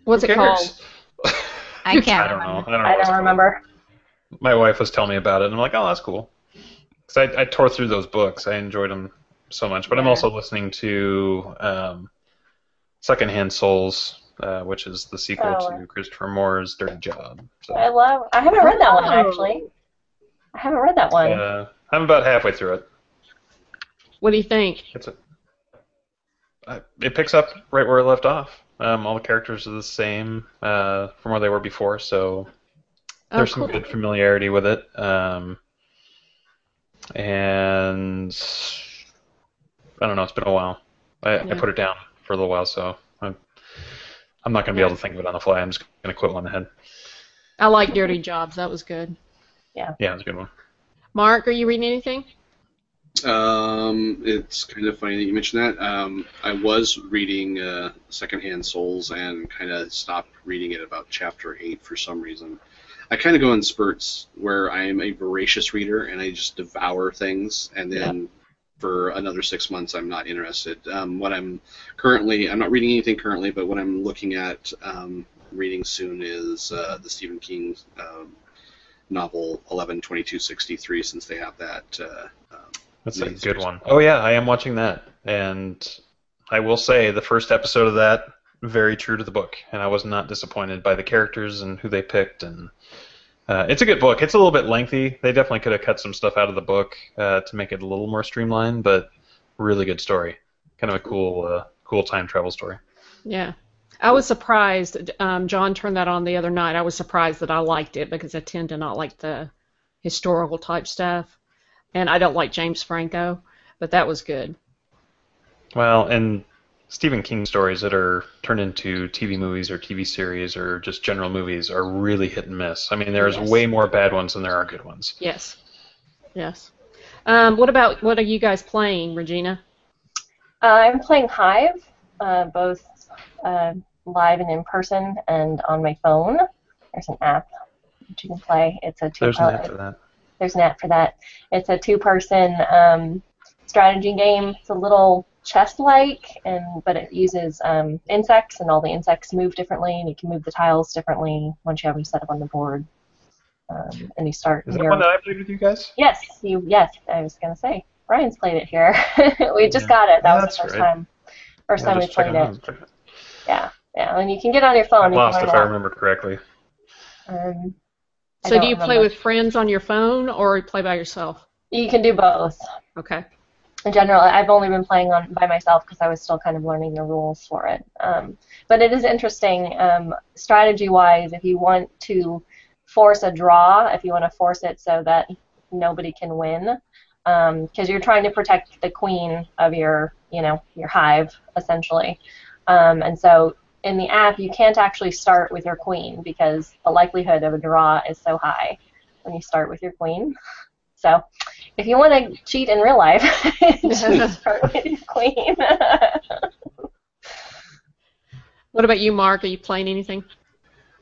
What's Who it called? Cares? I can't I don't know. I don't know. I don't called. remember. My wife was telling me about it, and I'm like, oh, that's cool. Because I, I tore through those books. I enjoyed them so much. But I'm also listening to um, Secondhand Souls, uh, which is the sequel Oh. to Christopher Moore's Dirty Job. So, I love. I haven't read that one actually. I haven't read that one. uh, I'm about halfway through it. What do you think? It's a, uh, it picks up right where it left off. Um, all the characters are the same uh, from where they were before, so Oh, there's cool. some good familiarity with it. Um, and I don't know, it's been a while. I, I put it down for a little while, so I'm, I'm not going to be able to think of it on the fly. I'm just going to quit one ahead. I like Dirty Jobs. That was good. Yeah yeah, it's a good one. Mark, are you reading anything? Um, it's kind of funny that you mentioned that. Um, I was reading uh, Secondhand Souls and kind of stopped reading it about chapter eight for some reason. I kind of go in spurts where I am a voracious reader and I just devour things, and then for another six months I'm not interested. Um, what I'm currently, I'm not reading anything currently, but what I'm looking at um, reading soon is uh, the Stephen King um, novel 11/22/63, since they have that. Uh, um, That's a good one. Oh yeah, I am watching that, and I will say the first episode of that very true to the book, and I was not disappointed by the characters and who they picked, and uh, it's a good book. It's a little bit lengthy. They definitely could have cut some stuff out of the book uh, to make it a little more streamlined, but really good story. Kind of a cool, uh, cool time travel story. Yeah. I was surprised. Um, John turned that on the other night. I was surprised that I liked it because I tend to not like the historical type stuff. And I don't like James Franco, but that was good. Well, and Stephen King stories that are turned into TV movies or TV series or just general movies are really hit and miss. I mean, there's Yes. way more bad ones than there are good ones. Yes. Yes. Um, what about what are you guys playing, Regina? Uh, I'm playing Hive, uh, both uh, live and in person, and on my phone. There's an app that you can play. It's a two. There's an app for that. There's an app for that. It's a two-person um, strategy game. It's a little chess-like, and but it uses um, insects, and all the insects move differently, and you can move the tiles differently once you have them set up on the board. Um, and you start. Is that your- one that I played with you guys? Yes, you. Yes, I was gonna say Ryan's played it here. we just Yeah. got it. That was the first right. time. First Yeah, time we played it. it. Yeah, yeah, and you can get on your phone. I'm you lost if I remember correctly. Um, I So do you play with friends on your phone or you play by yourself? You can do both. Okay. in general, I've only been playing on by myself because I was still kind of learning the rules for it. Um, but it is interesting, um, strategy-wise, if you want to force a draw, if you want to force it so that nobody can win, because you're trying to protect the queen of your, you know, your hive essentially, um, and so in the app you can't actually start with your queen because the likelihood of a draw is so high when you start with your queen. So if you want to cheat in real life, just start with your queen. What about you, Mark? Are you playing anything?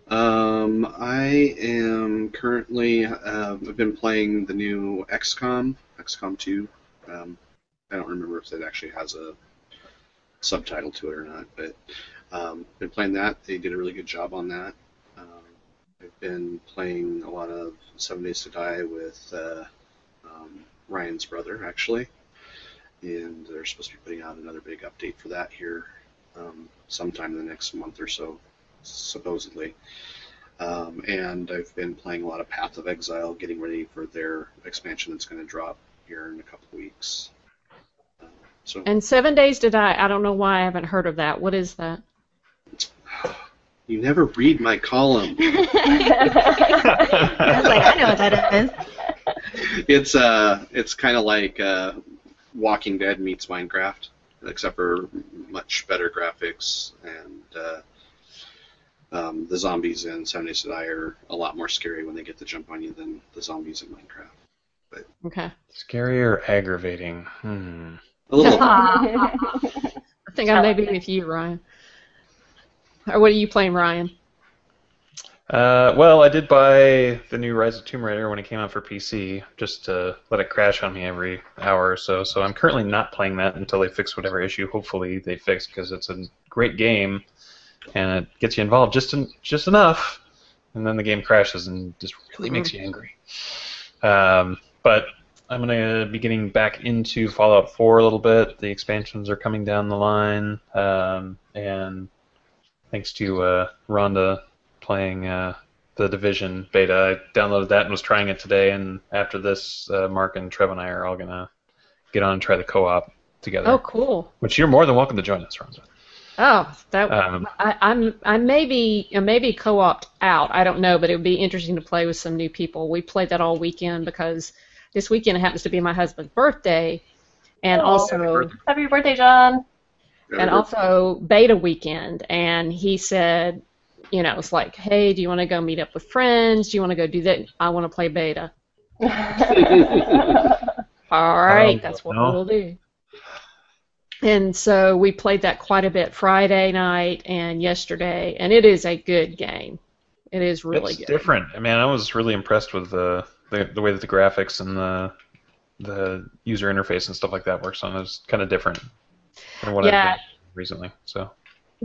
Um, I am currently. Uh, I've been playing the new XCOM, XCOM 2. Um, I don't remember if it actually has a subtitle to it or not, but um, been playing that. They did a really good job on that. Um, I've been playing a lot of Seven Days to Die with uh, um, Ryan's brother, actually, and they're supposed to be putting out another big update for that here um, sometime in the next month or so supposedly. Um, and I've been playing a lot of Path of Exile, getting ready for their expansion that's going to drop here in a couple weeks. Um, so And Seven Days to Die, I don't know why I haven't heard of that. What is that? You never read my column. I was like, I know what that is. it's uh, it's kind of like uh, Walking Dead meets Minecraft, except for much better graphics and. Uh, um, the zombies in Seven Days to Die are a lot more scary when they get to jump on you than the zombies in Minecraft. Okay. Scary or aggravating? Hmm. A little. I think I may be with you, Ryan. Or what are you playing, Ryan? Uh, well, I did buy the new Rise of Tomb Raider when it came out for PC, just to let it crash on me every hour or so. So I'm currently not playing that until they fix whatever issue. Hopefully they fix because it's a great game, and it gets you involved just en- just enough, and then the game crashes and just really makes you angry. Um, but I'm gonna be getting back into Fallout 4 a little bit. The expansions are coming down the line, um, and thanks to uh, Rhonda playing uh, the Division beta. I downloaded that and was trying it today. And after this, uh, Mark and Trev and I are all gonna get on and try the co-op together. Oh, cool. Which you're more than welcome to join us, Rhonda. Oh, that Um, I, I'm I may be I may be co-opt out. I don't know, but it would be interesting to play with some new people. We played that all weekend because this weekend happens to be my husband's birthday, and Oh. also Happy birthday, John. And also beta weekend. And he said, you know, it's like, hey, do you want to go meet up with friends? Do you want to go do that? I want to play beta. All right, Oh, that's what no. we'll do. And so we played that quite a bit Friday night and yesterday, and it is a good game. It is really good. it's good. different. I mean, I was really impressed with the, the the way that the graphics and the the user interface and stuff like that works on. It's kind of different than what Yeah. I've recently. So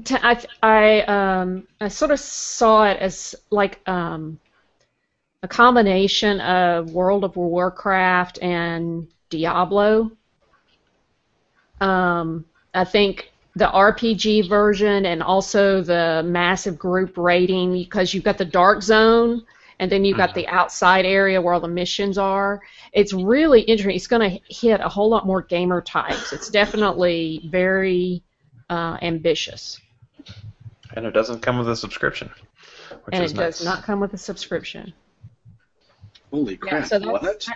I, I, um, I sort of saw it as like um, a combination of World of Warcraft and Diablo. Um, I think the RPG version and also the massive group raiding because you've got the dark zone and then you've got the outside area where all the missions are. It's really interesting. It's going to hit a whole lot more gamer types. It's definitely very uh, ambitious. and it doesn't come with a subscription, which and is it nice. does not come with a subscription. Holy crap! so what?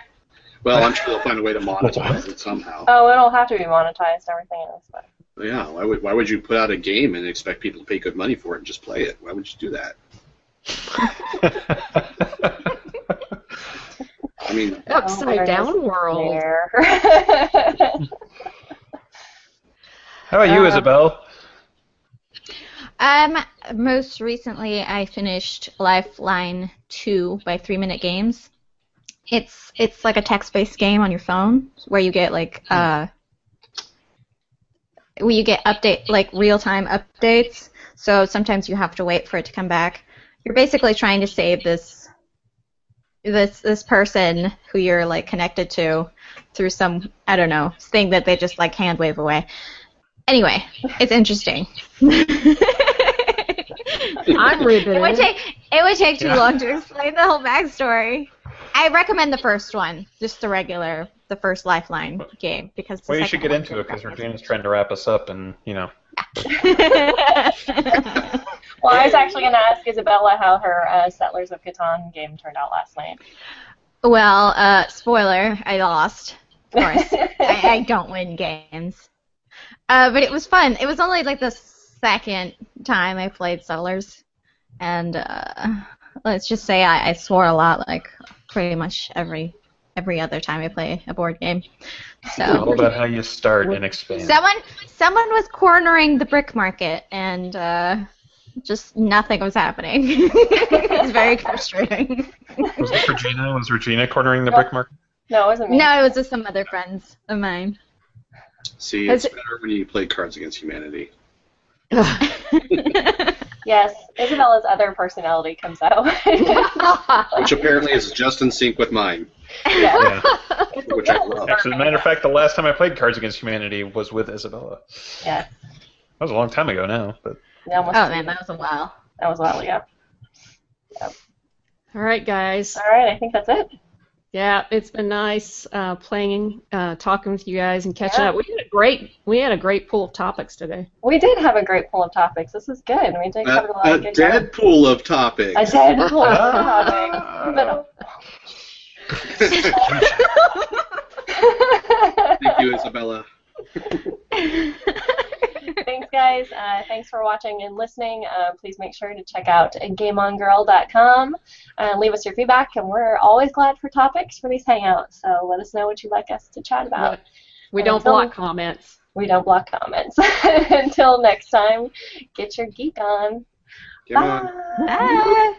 Well, I'm sure they'll find a way to monetize it somehow. Oh, it'll have to be monetized. Everything is. But Yeah, why would why would you put out a game and expect people to pay good money for it and just play it? Why would you do that? I mean, Upside down world. There. How about you, Uh, Isabel? Um, most recently, I finished Lifeline 2 by Three Minute Games. It's it's like a text-based game on your phone where you get like uh, where you get update like real-time updates. So sometimes you have to wait for it to come back. You're basically trying to save this this this person who you're like connected to through some I don't know thing that they just like hand wave away. Anyway, it's interesting. I'm It would take it would take too Yeah. long to explain the whole backstory. I recommend the first one, just the regular, the first Lifeline game, because. the Well, you should get into it because is Regina's trying to wrap us up, and you know. well, I was actually going to ask Isabella how her uh, Settlers of Catan game turned out last night. well, uh, spoiler, I lost. Of course, I, I don't win games. Uh, but it was fun. It was only like the second time I played Settlers, and uh, let's just say I, I swore a lot, like pretty much every every other time I play a board game. So. all about how you start and expand. Someone, someone was cornering the brick market, and uh, just nothing was happening. it was very frustrating. Was it Regina? Was Regina cornering the brick market? No, it wasn't me. No, it was just some other friends of mine. see, Has it's better when you play Cards Against Humanity. Yes, Isabella's other personality comes out. Which apparently is just in sync with mine, yeah. Yeah. which I love. Actually, as a matter of fact, the last time I played Cards Against Humanity was with Isabella. Yeah. That was a long time ago now, but Yeah, almost Oh man, that was a while. that was a while ago. All right, guys. All right, I think that's it. Yeah, it's been nice uh, playing, uh, talking with you guys, and catching Yeah. up. We had a great, we had a great pool of topics today. We did have a great pool of topics. This is good. We did A, cover a lot a of good dead pool of topics. A dead pool of topics. Thank you, Isabella. thanks, guys. Uh, thanks for watching and listening. Uh, please make sure to check out GameOnGirl.com and leave us your feedback. And we're always glad for topics for these hangouts. So let us know what you'd like us to chat about. We And don't until- block comments. We don't block comments. Until next time, get your geek on. Come on. Bye. Bye.